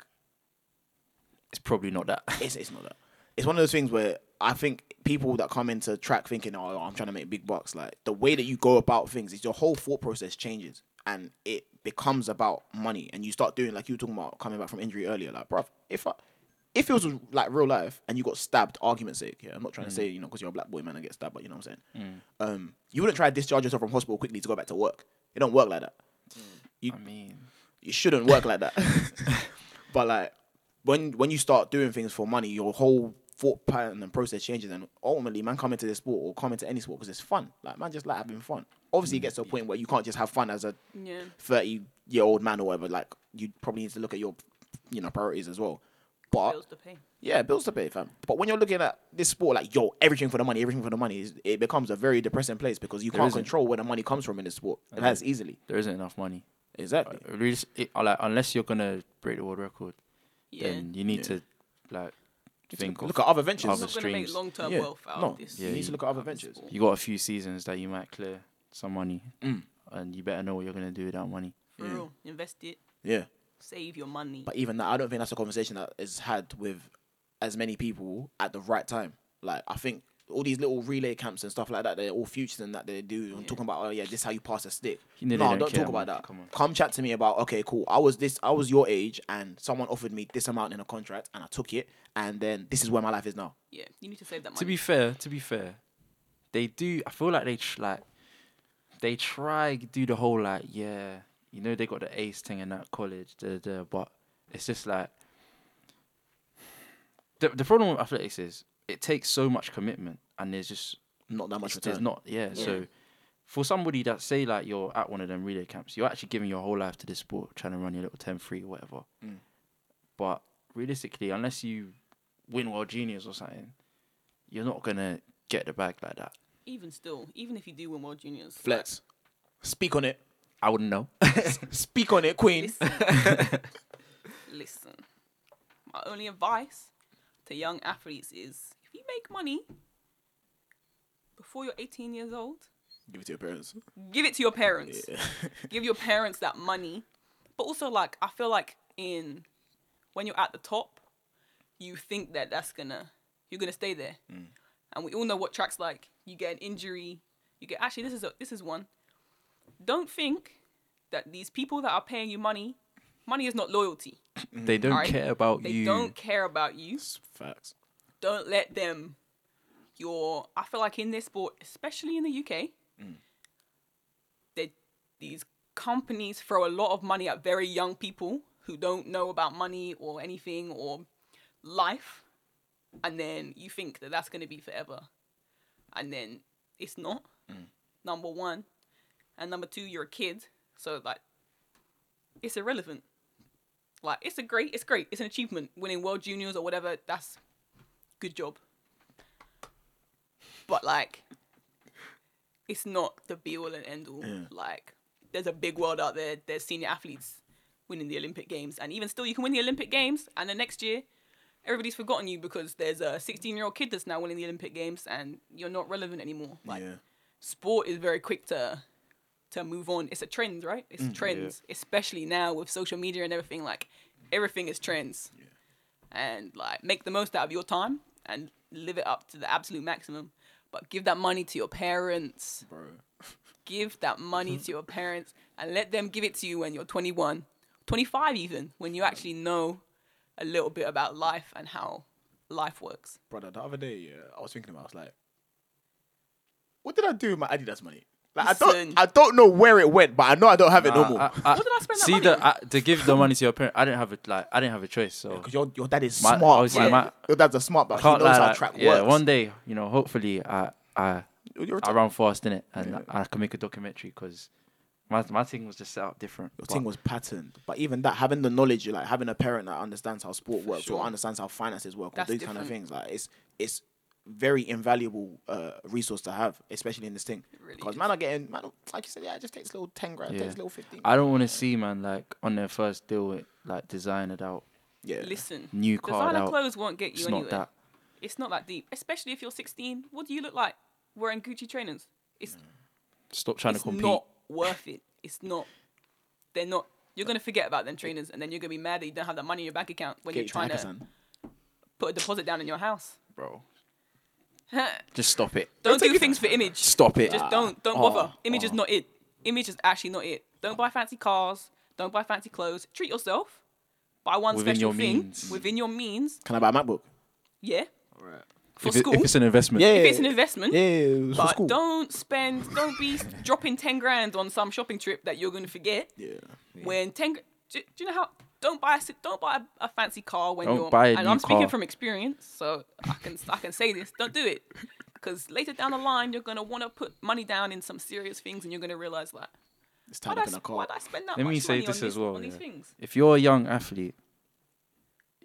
it's probably not that. <laughs> it's it's not that. It's one of those things where I think people that come into track thinking, "Oh, I'm trying to make big bucks," like the way that you go about things is your whole thought process changes, and it becomes about money. And you start doing like you were talking about coming back from injury earlier. Like, bruv, if I, if it was like real life and you got stabbed, argument's sake, yeah, I'm not trying to mm. say you know because you're a black boy man and get stabbed, but you know what I'm saying. Mm. Um, you wouldn't try to discharge yourself from hospital quickly to go back to work. It don't work like that. Mm. You I mean, it shouldn't work like that. <laughs> <laughs> but like when when you start doing things for money, your whole thought pattern and process changes, and ultimately, man, come into this sport or come into any sport because it's fun. Like man, just like having fun. Obviously, it gets to a point where you can't just have fun as a Yeah. thirty year old man or whatever. Like you probably need to look at your you know priorities as well. But Bills to pay. yeah, bills to pay, fam. But when you're looking at this sport, like yo, everything for the money, everything for the money, it becomes a very depressing place because you There can't isn't. control where the money comes from in this sport. And that's easily there isn't enough money. exactly. Uh, it, like unless you're gonna break the world record, Yeah. then you need Yeah. to like think look of at other ventures. other It's not make streams. long term Yeah. wealth out No. of this. Yeah, you need to look at other out of this ventures. you got a few seasons that you might clear some money, Mm. and you better know what you're gonna do with that money. For Yeah. real. Invest it. Yeah. Save your money. But even that, I don't think that's a conversation that is had with as many people at the right time. Like, I think all these little relay camps and stuff like that, they're all futures and that they do. and talking about, oh, yeah, this is how you pass a stick. You no, don't don't talk about that. Come on. Come chat to me about, okay, cool. I was this, I was your age, and someone offered me this amount in a contract, and I took it, and then this is where my life is now. yeah. You need to save that money. To be fair, to be fair, they do. I feel like they tr- like they try do the whole like yeah, you know they got the ace thing in that college, the the but it's just like the the problem with athletics is it takes so much commitment and there's just Not that much it's- there's not yeah, So for somebody that say like you're at one of them relay camps, you're actually giving your whole life to this sport, trying to run your little 10-3 or whatever. Mm. But realistically, unless you win World Juniors or something, you're not gonna get the bag like that. even still, even if you do win World Juniors, like, Flex. Speak on it. I wouldn't know. <laughs> Speak on it, Queen. Listen. <laughs> Listen. My only advice to young athletes is if you make money before you're 18 years old, Give it to your parents. give it to your parents. Yeah. <laughs> Give your parents that money. But also, like, I feel like in when you're at the top, you think that that's gonna you're gonna stay there, mm. and we all know what tracks like. You get an injury. You get actually this is a, this is one. Don't think that these people that are paying you money, money is not loyalty. Mm. they don't Alright? care about They you. They don't care about you. It's Facts. Don't let them. Your I feel like in this sport, especially in the UK, mm. they these companies throw a lot of money at very young people who don't know about money or anything or life, and then you think that that's going to be forever, and then it's not. Mm. Number one, and number two, you're a kid, so like it's irrelevant. Like it's a great, it's great, it's an achievement. Winning World Juniors or whatever, that's good job. But like, it's not the be all and end all. Yeah. Like, there's a big world out there. There's senior athletes winning the Olympic Games, and even still, you can win the Olympic Games, and the next year, everybody's forgotten you because there's a 16 year old kid that's now winning the Olympic Games, and you're not relevant anymore. Like, yeah. sport is very quick to to move on. It's a trend, right? It's mm, trends, especially now with social media and everything. Like everything is trends, and like make the most out of your time and live it up to the absolute maximum. But give that money to your parents. Bro. <laughs> Give that money to your parents and let them give it to you when you're 21, 25 even, when you actually know a little bit about life and how life works. Brother, the other day, yeah, I was thinking about, I was like, what did I do with my Adidas money? Like, I don't, I don't know where it went, but I know I don't have it no more. I- I- What did I spend that See money the on? I, to give the money to your parents. I didn't have a like. I didn't have a choice. So Because your, your dad is My- smart. obviously man. my- your dad's a smart, but I he can't knows lie. how like, track yeah, works. one day, you know, hopefully, I I You're a I top- run fast in it, and Yeah. I can make a documentary because my my thing was just set up different. Your But thing was patterned, but even that, having the knowledge, like having a parent that understands how sport works sure. or understands how finances work, That's or these kind of different. things, like it's it's very invaluable uh, resource to have, especially in this thing. really Because is. man are getting, man, like you said, yeah, it just takes a little ten grand, Yeah. takes little fifteen. I don't want to see man like on their first deal with like designered out, yeah, Listen, new card designer out. clothes won't get you It's anywhere. not that. It's not that deep, especially if you're 16. What do you look like wearing Gucci trainers? It's Stop trying it's to compete. It's not worth it. It's not. They're not. You're gonna forget about them trainers, and then you're gonna be mad that you don't have that money in your bank account when Get you're trying to put a deposit down in your house. bro. <laughs> Just stop it. don't take do it- things for image. Stop it. Just don't don't Oh, bother. Image is oh. not it. Image is actually not it. Don't buy fancy cars. Don't buy fancy clothes. Treat yourself. Buy one Within special your thing means. within your means. Can I buy a MacBook? Yeah, Right. for if, it- school. if it's an investment. Yeah, if it's an investment. yeah, it was for But school. don't spend, don't be dropping 10 grand on some shopping trip that you're going to forget. Yeah, When 10, gr- do, do you know how, don't buy a, don't buy a, a fancy car when Don't you're, buy a and new I'm speaking car. from experience, so I can, I can say this, don't do it. Because later down the line, you're going to want to put money down in some serious things and you're going to realize like, it's why tied up did, in I, a sp- why car. did I spend that Let much me say money this on as these, well, on these yeah. things? if you're a young athlete,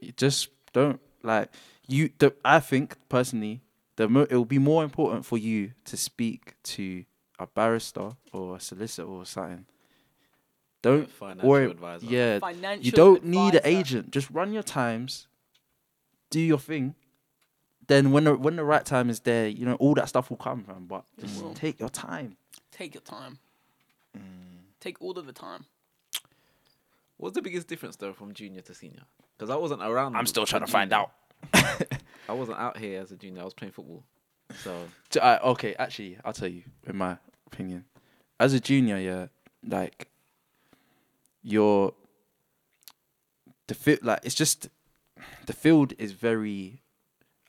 you just don't like you. The, I think personally, the mo- it will be more important for you to speak to a barrister or a solicitor or something. Don't Financial worry. advisor. Yeah, Financial you don't need an agent. Just run your times, do your thing. Then when the when the right time is there, you know all that stuff will come from. But just will. take your time. Take your time. Mm. Take all of the time. What's the biggest difference though from junior to senior? Because I wasn't around. I'm still trying to find out. <laughs> I wasn't out here as a junior. I was playing football. So J- I- okay, actually, I'll tell you, in my opinion, as a junior, yeah, like you're the field, like it's just the field is very.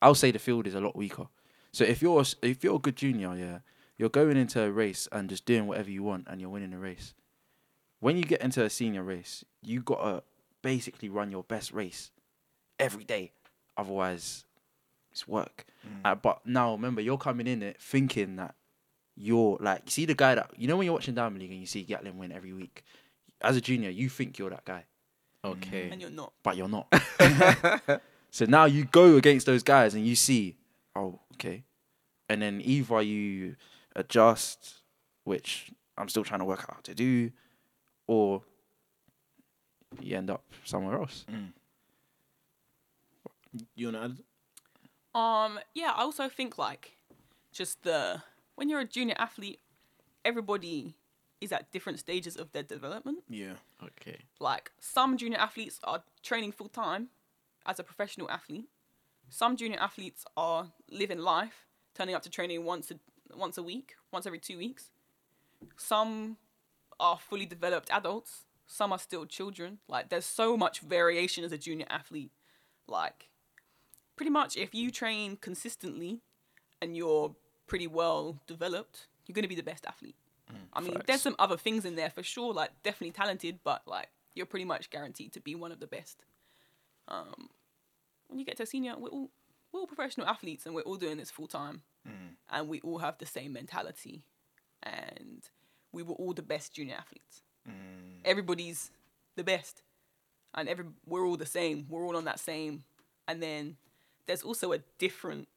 I'll say the field is a lot weaker. So if you're if you're a good junior, yeah, you're going into a race and just doing whatever you want, and you're winning the race. When you get into a senior race, you gotta basically run your best race every day. Otherwise, it's work. Uh, but now remember, you're coming in it thinking that you're like, you see the guy that you know when you're watching Diamond League and you see Gatlin win every week. As a junior, you think you're that guy, okay. And you're not. but you're not. <laughs> <laughs> so now you go against those guys and you see, oh, okay, and then either you adjust, which I'm still trying to work out how to do, or you end up somewhere else. You wanna add? Um, yeah, I also think like just the when you're a junior athlete, everybody is at different stages of their development. Yeah. Okay. Like some junior athletes are training full time as a professional athlete. Some junior athletes are living life, turning up to training once a once a week, once every two weeks. Some are fully developed adults. Some are still children. Like there's so much variation as a junior athlete. Like pretty much if you train consistently and you're pretty well developed, you're gonna be the best athlete. I mean, there's some other things in there for sure, like definitely talented, but like you're pretty much guaranteed to be one of the best. Um, when you get to senior, we're all we're all professional athletes, and we're all doing this full time, and we all have the same mentality, and we were all the best junior athletes. Everybody's the best, and every we're all the same. We're all on that same, and then there's also a different.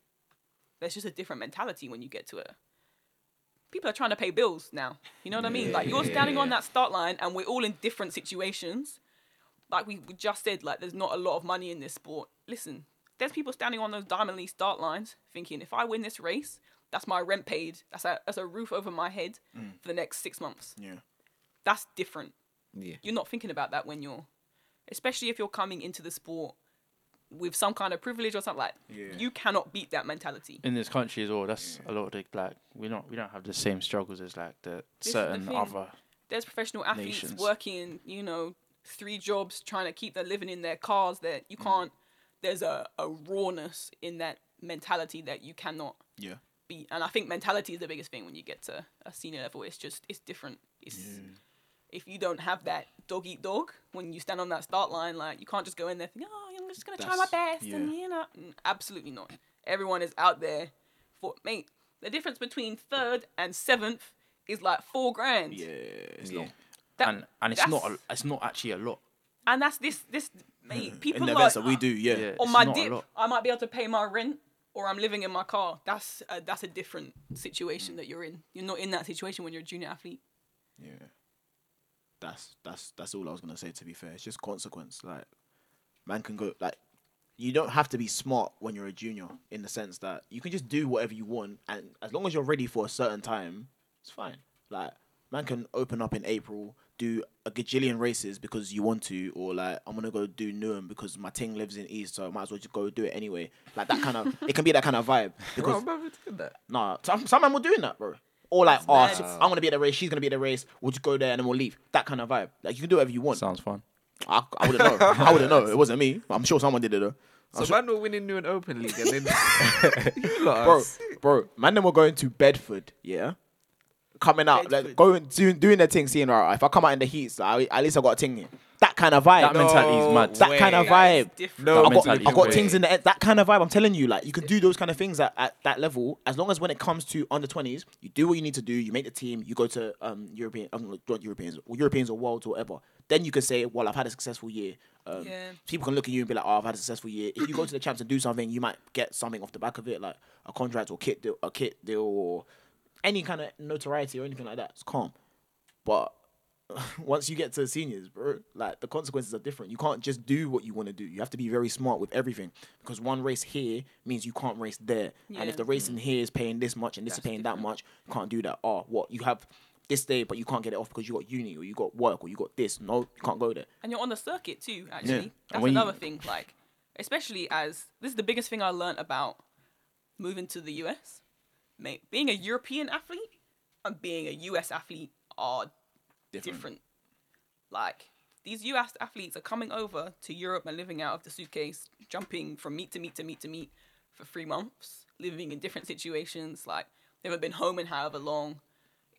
There's just a different mentality when you get to it people are trying to pay bills now. You know what I mean? Like you're standing on that start line and we're all in different situations. Like we, just said, like there's not a lot of money in this sport. Listen, there's people standing on those Diamond League start lines thinking if I win this race, that's my rent paid. That's a that's a roof over my head mm. for the next six months. Yeah. That's different. Yeah. You're not thinking about that when you're, especially if you're coming into the sport with some kind of privilege or something like. Yeah. You cannot beat that mentality. In this country as well, that's a lot of the like we don't we don't have the same struggles as like the is the certain thing. other. there's professional athletes nations. working, you know, three jobs trying to keep their living in their cars that you mm. can't there's a, a rawness in that mentality that you cannot Yeah. beat. And I think mentality is the biggest thing when you get to a senior level. It's just it's different. It's if you don't have that dog eat dog when you stand on that start line, like you can't just go in there thinking, Oh, I'm just gonna try my That's- best and yeah. you know Mm, absolutely not. Everyone is out there for mate, the difference between third and seventh is like four grand. Yeah. It's Yeah. long. That- and and it's not a, it's not actually a lot. and that's this this mate. People In the are events that we do, yeah. Yeah. on it's my not a dip. lot. I might be able to pay my rent, or I'm living in my car. That's a, that's a different situation that you're in. You're not in that situation when you're a junior athlete. Yeah. That's that's that's all I was gonna say. To be fair, it's just consequence. Like, man can go like, you don't have to be smart when you're a junior in the sense that you can just do whatever you want, and as long as you're ready for a certain time, it's fine. Like, man can open up in April, do a gajillion races because you want to, or like I'm gonna go do Newham because my ting lives in East, so I might as well just go do it anyway. Like that kind of, it can be that kind of vibe <laughs> because Bro, brother did that. Nah, some some man were doing that, bro. Or like, oh, so I'm gonna be at the race, she's gonna be at the race. We'll just go there and then we'll leave. That kind of vibe. Like you can do whatever you want. Sounds fun. I, I wouldn't know. I wouldn't know. It wasn't me. I'm sure someone did it though. So man were winning new and open league, and then <laughs> you lot are Bro, sick. bro, man, then we're going to Bedford. Yeah, coming out, like Bedford. going doing doing their thing, seeing alright. If I come out in the heat, so I, at least I got a ting here. That kind of vibe. That mentality is mad. that kind of way. That is vibe. No I got, I got things in the end. That kind of vibe. I'm telling you, like you can do those kind of things at, at that level. As long as when it comes to under 20s, you do what you need to do. You make the team. You go to um European, um, not Europeans, or Europeans or worlds or whatever. Then you can say, well, I've had a successful year. Um, Yeah. People can look at you and be like, oh, I've had a successful year. If you go to the champs and do something, you might get something off the back of it, like a contract or kit deal, a kit deal or any kind of notoriety or anything like that. It's calm. But <laughs> once you get to seniors, bro, like the consequences are different. You can't just do what you want to do. You have to be very smart with everything because one race here means you can't race there. And if the race in here is paying this much and this is That's paying that much, you can't do that. Oh, what you have this day, but you can't get it off because you got uni or you got work or you got this. No, you can't go there. and you're on the circuit too. Actually, And that's when you- another thing. Like, especially as this is the biggest thing I learned about moving to the US. Mate, being a European athlete and being a US athlete are different. Like these US athletes are coming over to Europe and living out of the suitcase, jumping from meet to meet to meet to meet for three months, living in different situations. Like they haven't been home in however long.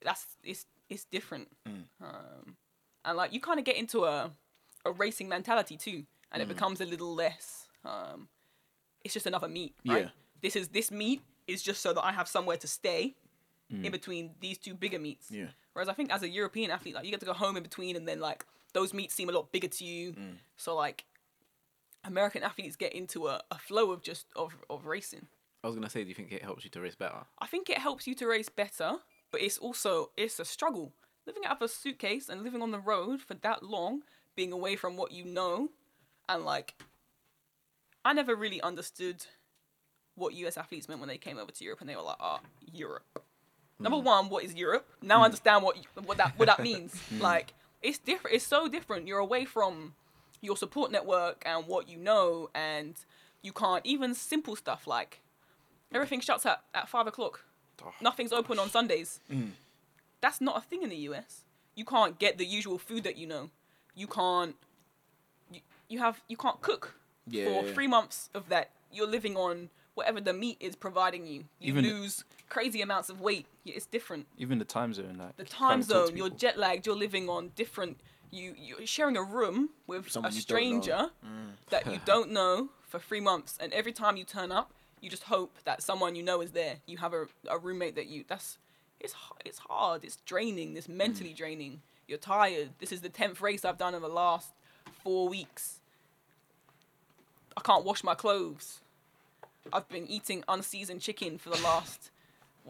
That's it's it's different. Um, and like you kind of get into a a racing mentality too, and it becomes a little less. Um, it's just another meet, right? Yeah. This is this meet is just so that I have somewhere to stay in between these two bigger meets. Yeah. Whereas I think as a European athlete, like you get to go home in between, and then like those meets seem a lot bigger to you. So like American athletes get into a, a flow of just of, of racing. I was gonna say, do you think it helps you to race better? I think it helps you to race better, but it's also it's a struggle. Living out of a suitcase and living on the road for that long, being away from what you know, and like I never really understood what US athletes meant when they came over to Europe and they were like, ah, Europe. Number mm. one, what is Europe? Now I mm. understand what what that what that <laughs> means. Mm. like it's different. It's so different. You're away from your support network and what you know, and you can't even simple stuff like everything shuts at at five o'clock. Oh. Nothing's open on Sundays. That's not a thing in the US. You can't get the usual food that you know. You can't. You, you have you can't cook Yeah, for yeah. three months of that. You're living on whatever the meat is providing you. You Even- lose crazy amounts of weight. It's different Even the time zone, like the time can't talk to zone, you're jet lagged, you're living on different. You you're sharing a room with Someone a you don't stranger mm. that you <laughs> don't know for three months, and every time you turn up, you just hope that someone you know is there. You have a, a roommate that you. That's it's it's hard. It's draining. It's mentally mm. draining. You're tired. This is the tenth race I've done in the last four weeks. I can't wash my clothes. I've been eating unseasoned chicken for the last.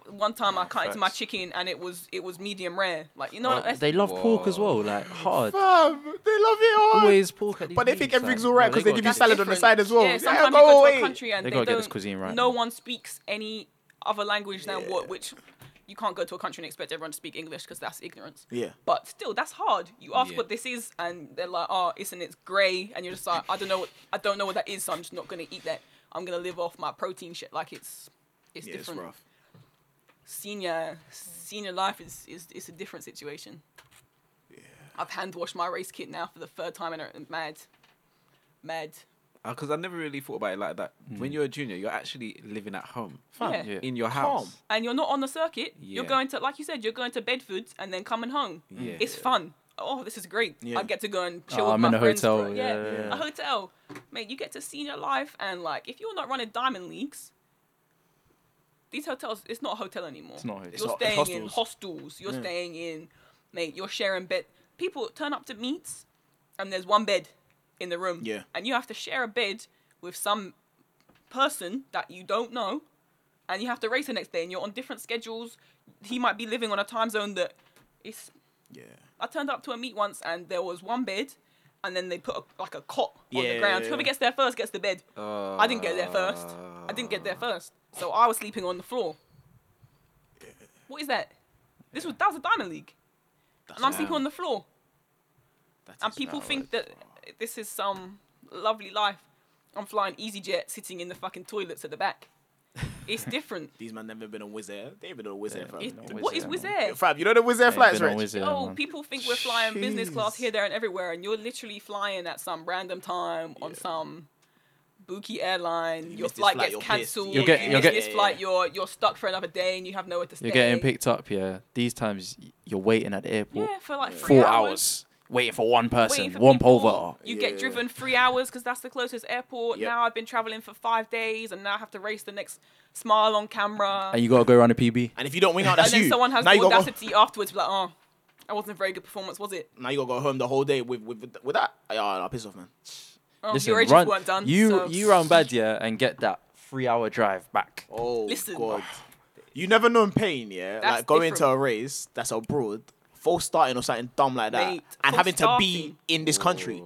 One time I cut into my chicken and it was it was medium rare. Like you know, that's- they love pork as well, like hard. Fam, they love it hard. Always pork at these But they think meets, everything's like, alright because they give you get- salad on the side as well. Yeah, Yeah, sometimes go you go to a country and They they, gotta get don't. this cuisine right, no man. one speaks any other language than what which you can't go to a country and expect everyone to speak English because that's ignorance. Yeah. But still, that's hard. You ask Yeah. what this is, and they're like, "Oh, isn't it grey?" And you're just like, "I don't know what I don't know what that is, so I'm just not gonna eat that. I'm gonna live off my protein shit." Like it's it's Yeah, it's different. rough. Senior senior life is is is a different situation. Yeah. I've hand washed my race kit now for the third time, and I'm mad, mad. Uh, because I never really thought about it like that. Hmm. When you're a junior, you're actually living at home Fam, Yeah. Yeah. in your Calm. house. and you're not on the circuit. Yeah. You're going to, like you said, you're going to Bedford and then coming home. Yeah. It's fun. Oh, this is great. Yeah. I get to go and oh, chill Oh, with I'm my in a friends. hotel, for- yeah, yeah, yeah. a hotel. Mate, you get to senior life and like if you're not running diamond leagues, these hotels, it's not a hotel anymore. It's not a hotel. It's You're not- it's staying in hostels. You're staying in, mate. You're sharing bed. People turn up to meets, and there's one bed in the room. Yeah. And you have to share a bed with some person that you don't know, and you have to race the next day, and you're on different schedules. He might be living on a time zone that is. Yeah. I turned up to a meet once, and there was one bed, and then they put a, like a cot on Yeah, the ground. yeah, Whoever gets there first gets the bed. I didn't get there first. I didn't get there first, so I was sleeping on the floor. What is that? This was that was a diamond league, and I'm sleeping on the floor. That And is people think that this is some lovely life. I'm flying EasyJet, sitting in the fucking toilets at the back. It's different. These man never been on Wizz Air. They ain't been on Wizz Air, Yeah. fam. It- no what Wizz is Air, Wizz man. Air? Fam, you know the Wizz Air Ain't flights, been on Rich? Wizz Air, Oh, man. people think we're flying business class Jeez. here, there, and everywhere, and you're literally flying at some random time on some bookie airline. You your missed this flight flight, gets you're pissed. cancelled. You'll get- you you'll miss get- this Yeah, flight. yeah. You're you're stuck for another day, and you have nowhere to stay. You're getting picked up, yeah. These times y- you're waiting at the airport. Yeah, for like three Four hours. hours. Waiting for one person, for one people. pulver. You Yeah. get driven three hours because that's the closest airport. Yep. Now I've been traveling for five days, and now I have to race the next smile on camera. And you gotta go around the PB. And if you don't wing out, and that's then someone has now the you gotta go, audacity afterwards to be like, oh, that wasn't a very good performance, was it? now you gotta go home the whole day with with with that. Ah, yeah, I'll piss off, man. Oh, Listen, your agents run, weren't done. you so- you run bad, yeah, and get that three hour drive back. Oh Listen. God, you never known pain, yeah. That's like going to a race that's abroad, false starting or something dumb like that, Mate, and false having to be in this country.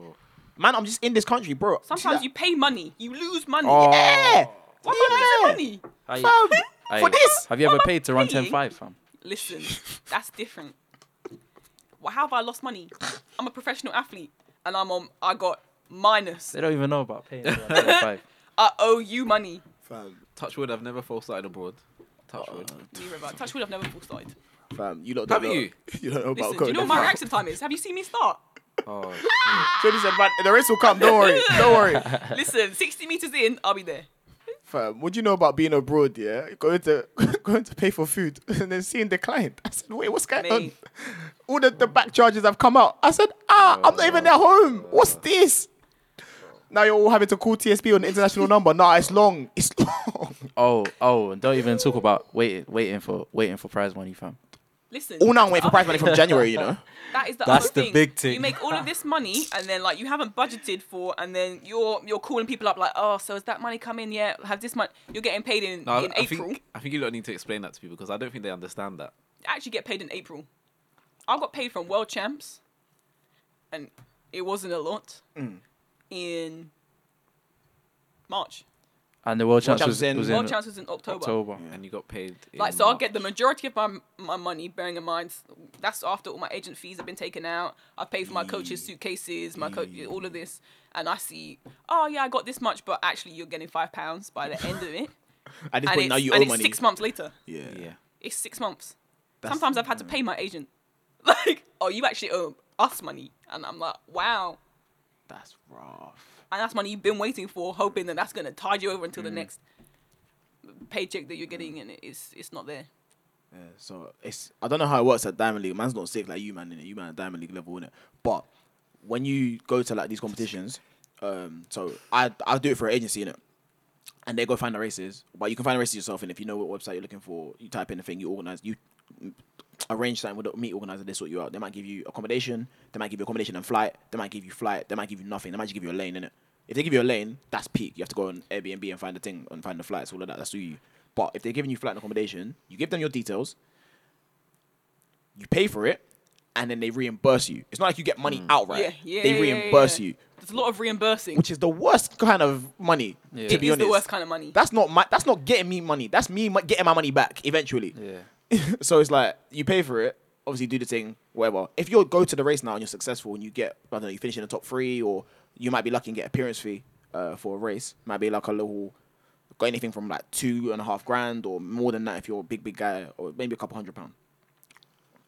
Man, I'm just in this country, bro. Sometimes you pay money, you lose money. Oh. yeah, What yeah. yeah. money? Hey, Fam, hey, for this. Have you ever paid to run paying? 10 5, fam? Listen, that's different. Well, how have I lost money? I'm a professional athlete, and I'm on. I got minus. They don't even know about paying to run <laughs> 10 5. I owe you money. Fam, Touch wood, I've never false started abroad. Touch wood. Neither have I. Touch wood, I've never full started. Fam, you lot don't know. you? <laughs> You don't know about Listen, do you know what my reaction time is? Have you seen me start? Oh, <laughs> Jodie said, man, the race will come. Don't worry. Don't worry. <laughs> Listen, 60 meters in, I'll be there. Fam, what do you know about being abroad? Yeah, going to going to pay for food and then seeing the client. I said, wait, what's going on? Mate. All the, the back charges have come out. I said, ah, I'm not even at home. What's this? Now you're all having to call TSB on the international number. Nah, it's long. It's long. Oh, oh, and don't even talk about waiting, waiting for, waiting for prize money, fam. Listen. All now I'm waiting for the prize money from January. You know. <laughs> That is the That's other the thing. big thing. You make all of this money and then like you haven't budgeted for, and then you're you're calling people up like, oh, so has that money come in yet? Have this money? You're getting paid in No, in I April. think I think you don't need to explain that to people because I don't think they understand that. I actually get paid in April. I got paid from World Champs, and it wasn't a lot. Mm. In March, And the world champs Champs was, in- was World in Champs was in October. October. Yeah. And you got paid. In Like, so I'll get the majority of my my money. Bearing in mind, that's after all my agent fees have been taken out. I've paid for my coach's suitcases, my coach, all of this, and I see, oh yeah, I got this much, but actually you're getting five pounds by the end of it, <laughs> At this and point now you and owe it's money. six months later. Yeah. Yeah. It's six months. That's- Sometimes I've had to pay my agent, <laughs> like, oh, you actually owe us money, and I'm like, wow, That's rough. And that's money you've been waiting for, hoping that that's gonna tide you over until Mm. the next paycheck that you're getting, and it's it's not there. Yeah, so it's I don't know how it works at Diamond League. Man's not sick like you, man. Innit? You man at Diamond League level, innit? But when you go to like these competitions, um, so I I do it for an agency, in it, And they go find the races, but you can find the races yourself. And if you know what website you're looking for, you type in the thing, you organize, you arrange something with the meet organizer. They sort you out. They might give you accommodation. They might give you accommodation and flight. They might give you flight. They might give you nothing. They might just give you a lane, innit? If they give you a lane, that's peak. You have to go on Airbnb and find the thing and find the flights, all of that. That's to you. But if they're giving you flight and accommodation, you give them your details you pay for it, and then they reimburse you. It's not like you get money mm. outright. Yeah, yeah, they yeah, yeah, reimburse yeah. you, There's a lot of reimbursing. which is the worst kind of money. Yeah. To It be is honest, the worst kind of money. that's not my. That's not getting me money. That's me getting my money back eventually. Yeah. <laughs> so it's like you pay for it. Obviously, do the thing, whatever. If you go to the race now and you're successful and you get, I don't know, you finish in the top three, or you might be lucky and get appearance fee uh, for a race. Might be like a little, got anything from like two and a half grand or more than that if you're a big, big guy, or maybe a couple hundred pound.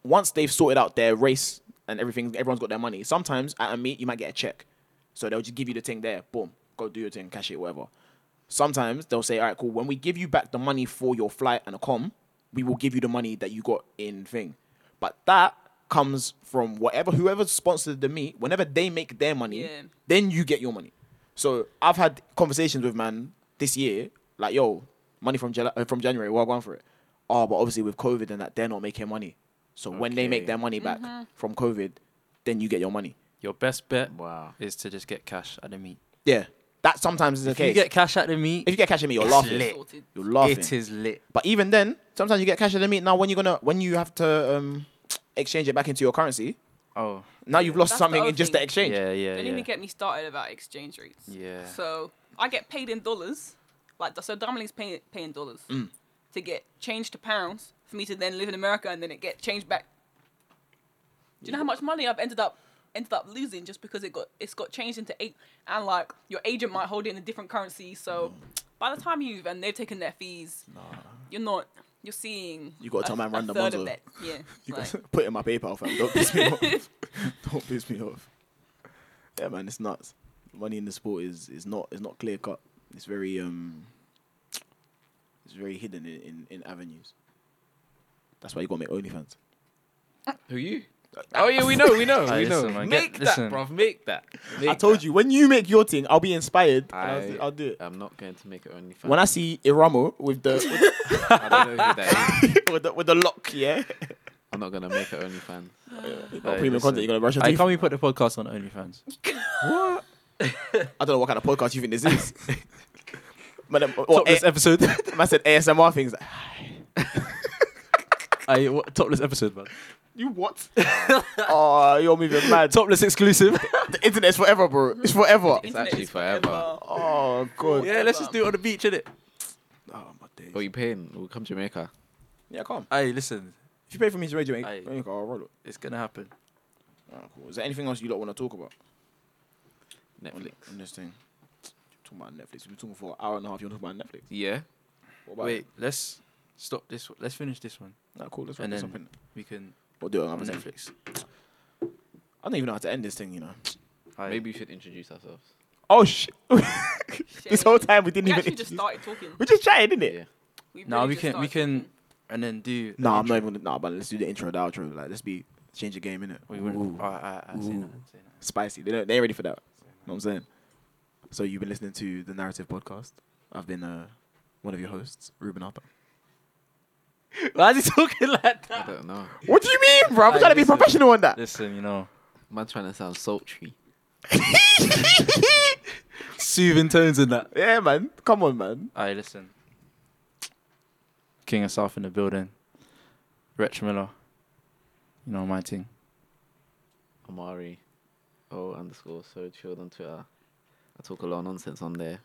Once they've sorted out their race and everything, everyone's got their money. Sometimes at a meet you might get a check, so they'll just give you the thing there. Boom, go do your thing, cash it, whatever. Sometimes they'll say, all right, cool. When we give you back the money for your flight and a com, we will give you the money that you got in thing. But that comes from whatever whoever sponsored the meet. Whenever they make their money, Yeah. then you get your money. So I've had conversations with man this year, like, yo, money from Jala- uh, from January, well, going for it. Oh, but obviously with COVID and that, they're not making money. So when they make their money back from COVID, then you get your money. Your best bet Wow. is to just get cash at the meet. Yeah, that sometimes is the If case. you get cash at the meet, if you get cash at me, you're It's laughing. lit. Sorted. You're laughing. it is lit. But even then, sometimes you get cash at the meet. Now, when you're gonna, when you have to um, exchange it back into your currency, Oh, now you've lost That's the something other in just thing. the exchange. yeah, yeah, Don't yeah. even get me started about exchange rates. Yeah. So I get paid in dollars, like so. Diamond League's paying paying dollars Mm. to get changed to pounds for me to then live in America and then it get changed back. Do you know how much money I've ended up ended up losing just because it got it's got changed into eight and like your agent might hold it in a different currency. So Mm. by the time you've and they've taken their fees, you're not you're seeing. You gotta a- tell man random third ones, of that. Yeah. <laughs> You like- got <laughs> put it in my PayPal, fam. Don't piss me off. <laughs> Don't piss me off. Yeah, man, it's nuts. Money in the sport is is not is not clear cut. It's very um, it's very hidden in, in, in avenues. That's why you gotta make OnlyFans. Who you? Oh yeah, we know, we know, <laughs> we know. listen, man, get- make that, listen. bruv. Make that. I Make told that. you when you make your thing, I'll be inspired. and I, I'll, I'll do it. I'm not going to make it only. When I see Iramo with the <laughs> I don't know who that is. <laughs> with the with the lock, yeah, I'm not gonna make it OnlyFans. you got premium listen. content. You're gonna brush your Hey, teeth. can we put the podcast on OnlyFans? What? I don't know what kind of podcast you think this is. but um, or Topless A- episode. I said ASMR things. Aye, what, topless episode, man. You what? <laughs> oh, you're moving <laughs> mad. Topless exclusive. <laughs> The internet's forever, bro. It's mm. forever. It's actually forever. Oh god. yeah, let's just do it on the beach, innit? Oh my days. What are you paying? We'll come to Jamaica. Yeah, come. Hey, listen, If you pay for me to radio, Aye. Jamaica, I'll roll it. it's gonna happen. Alright, cool. Is there anything else you lot want to talk about Netflix. on this thing? Talking about Netflix. We've been talking for an hour and a half. You want to talk about Netflix? Yeah. What about Wait, let's stop this. one. Let's finish this one. Nah, cool. Let's and wrap this then- up. We can We'll do it on on another Netflix. I don't even know how to end this thing. You know. Aye. Maybe we should introduce ourselves. Oh <laughs> shit! this whole time we didn't We even. actually just started talking. We just chatted, didn't it? Yeah. We No, really we can we can talking. and then do. No, an I'm not intro. even. Nah, but let's do the intro, the outro. Like, let's be change the game, innit? We wouldn't. Ooh, I, I, I say Ooh. that. Say that. spicy. They don't, they ain't ready for that. You know what I'm saying? So you've been listening to the Narrative Podcast. I've been uh, one of your hosts, Reuben Arthur. Why is he talking like I that? don't know. What do you mean, bro? I'm Hey, trying to be listen. professional on that. Listen, you know, Man trying to sound sultry. <laughs> soothing tones in that. yeah, man. Come on, man. Alright, listen. King of South in the building. Rich Miller. You know my thing. Amari. Oh underscore so chilled on Twitter. I talk a lot of nonsense on there.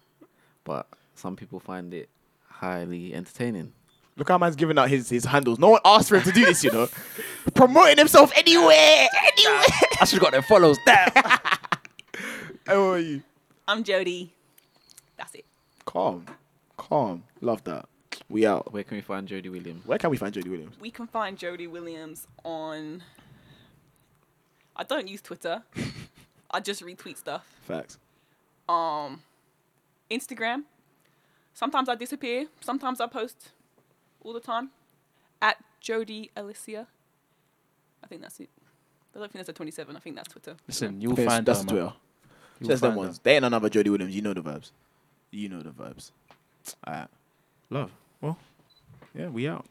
But some people find it highly entertaining. Look how man's giving out his, his handles. No one asked for him to do this, you know. <laughs> Promoting himself anywhere, anywhere. I should have got their follows down. <laughs> How are you? I'm Jodie. That's it. Calm, calm. Love that. We out. Where can we find Jodie Williams? Where can we find Jodie Williams? We can find Jodie Williams on. I don't use Twitter. <laughs> I just retweet stuff. Facts. Um, Instagram. Sometimes I disappear. Sometimes I post. All the time. At Jodie Alicia. I think that's it. I don't think that's a 27. I think that's Twitter. Listen, you'll That's- find that's her, man. Twitter. You'll Just them find her. ones. They ain't another Jodie Williams. You know the vibes. You know the vibes. Alright. Love. Well, yeah, we out.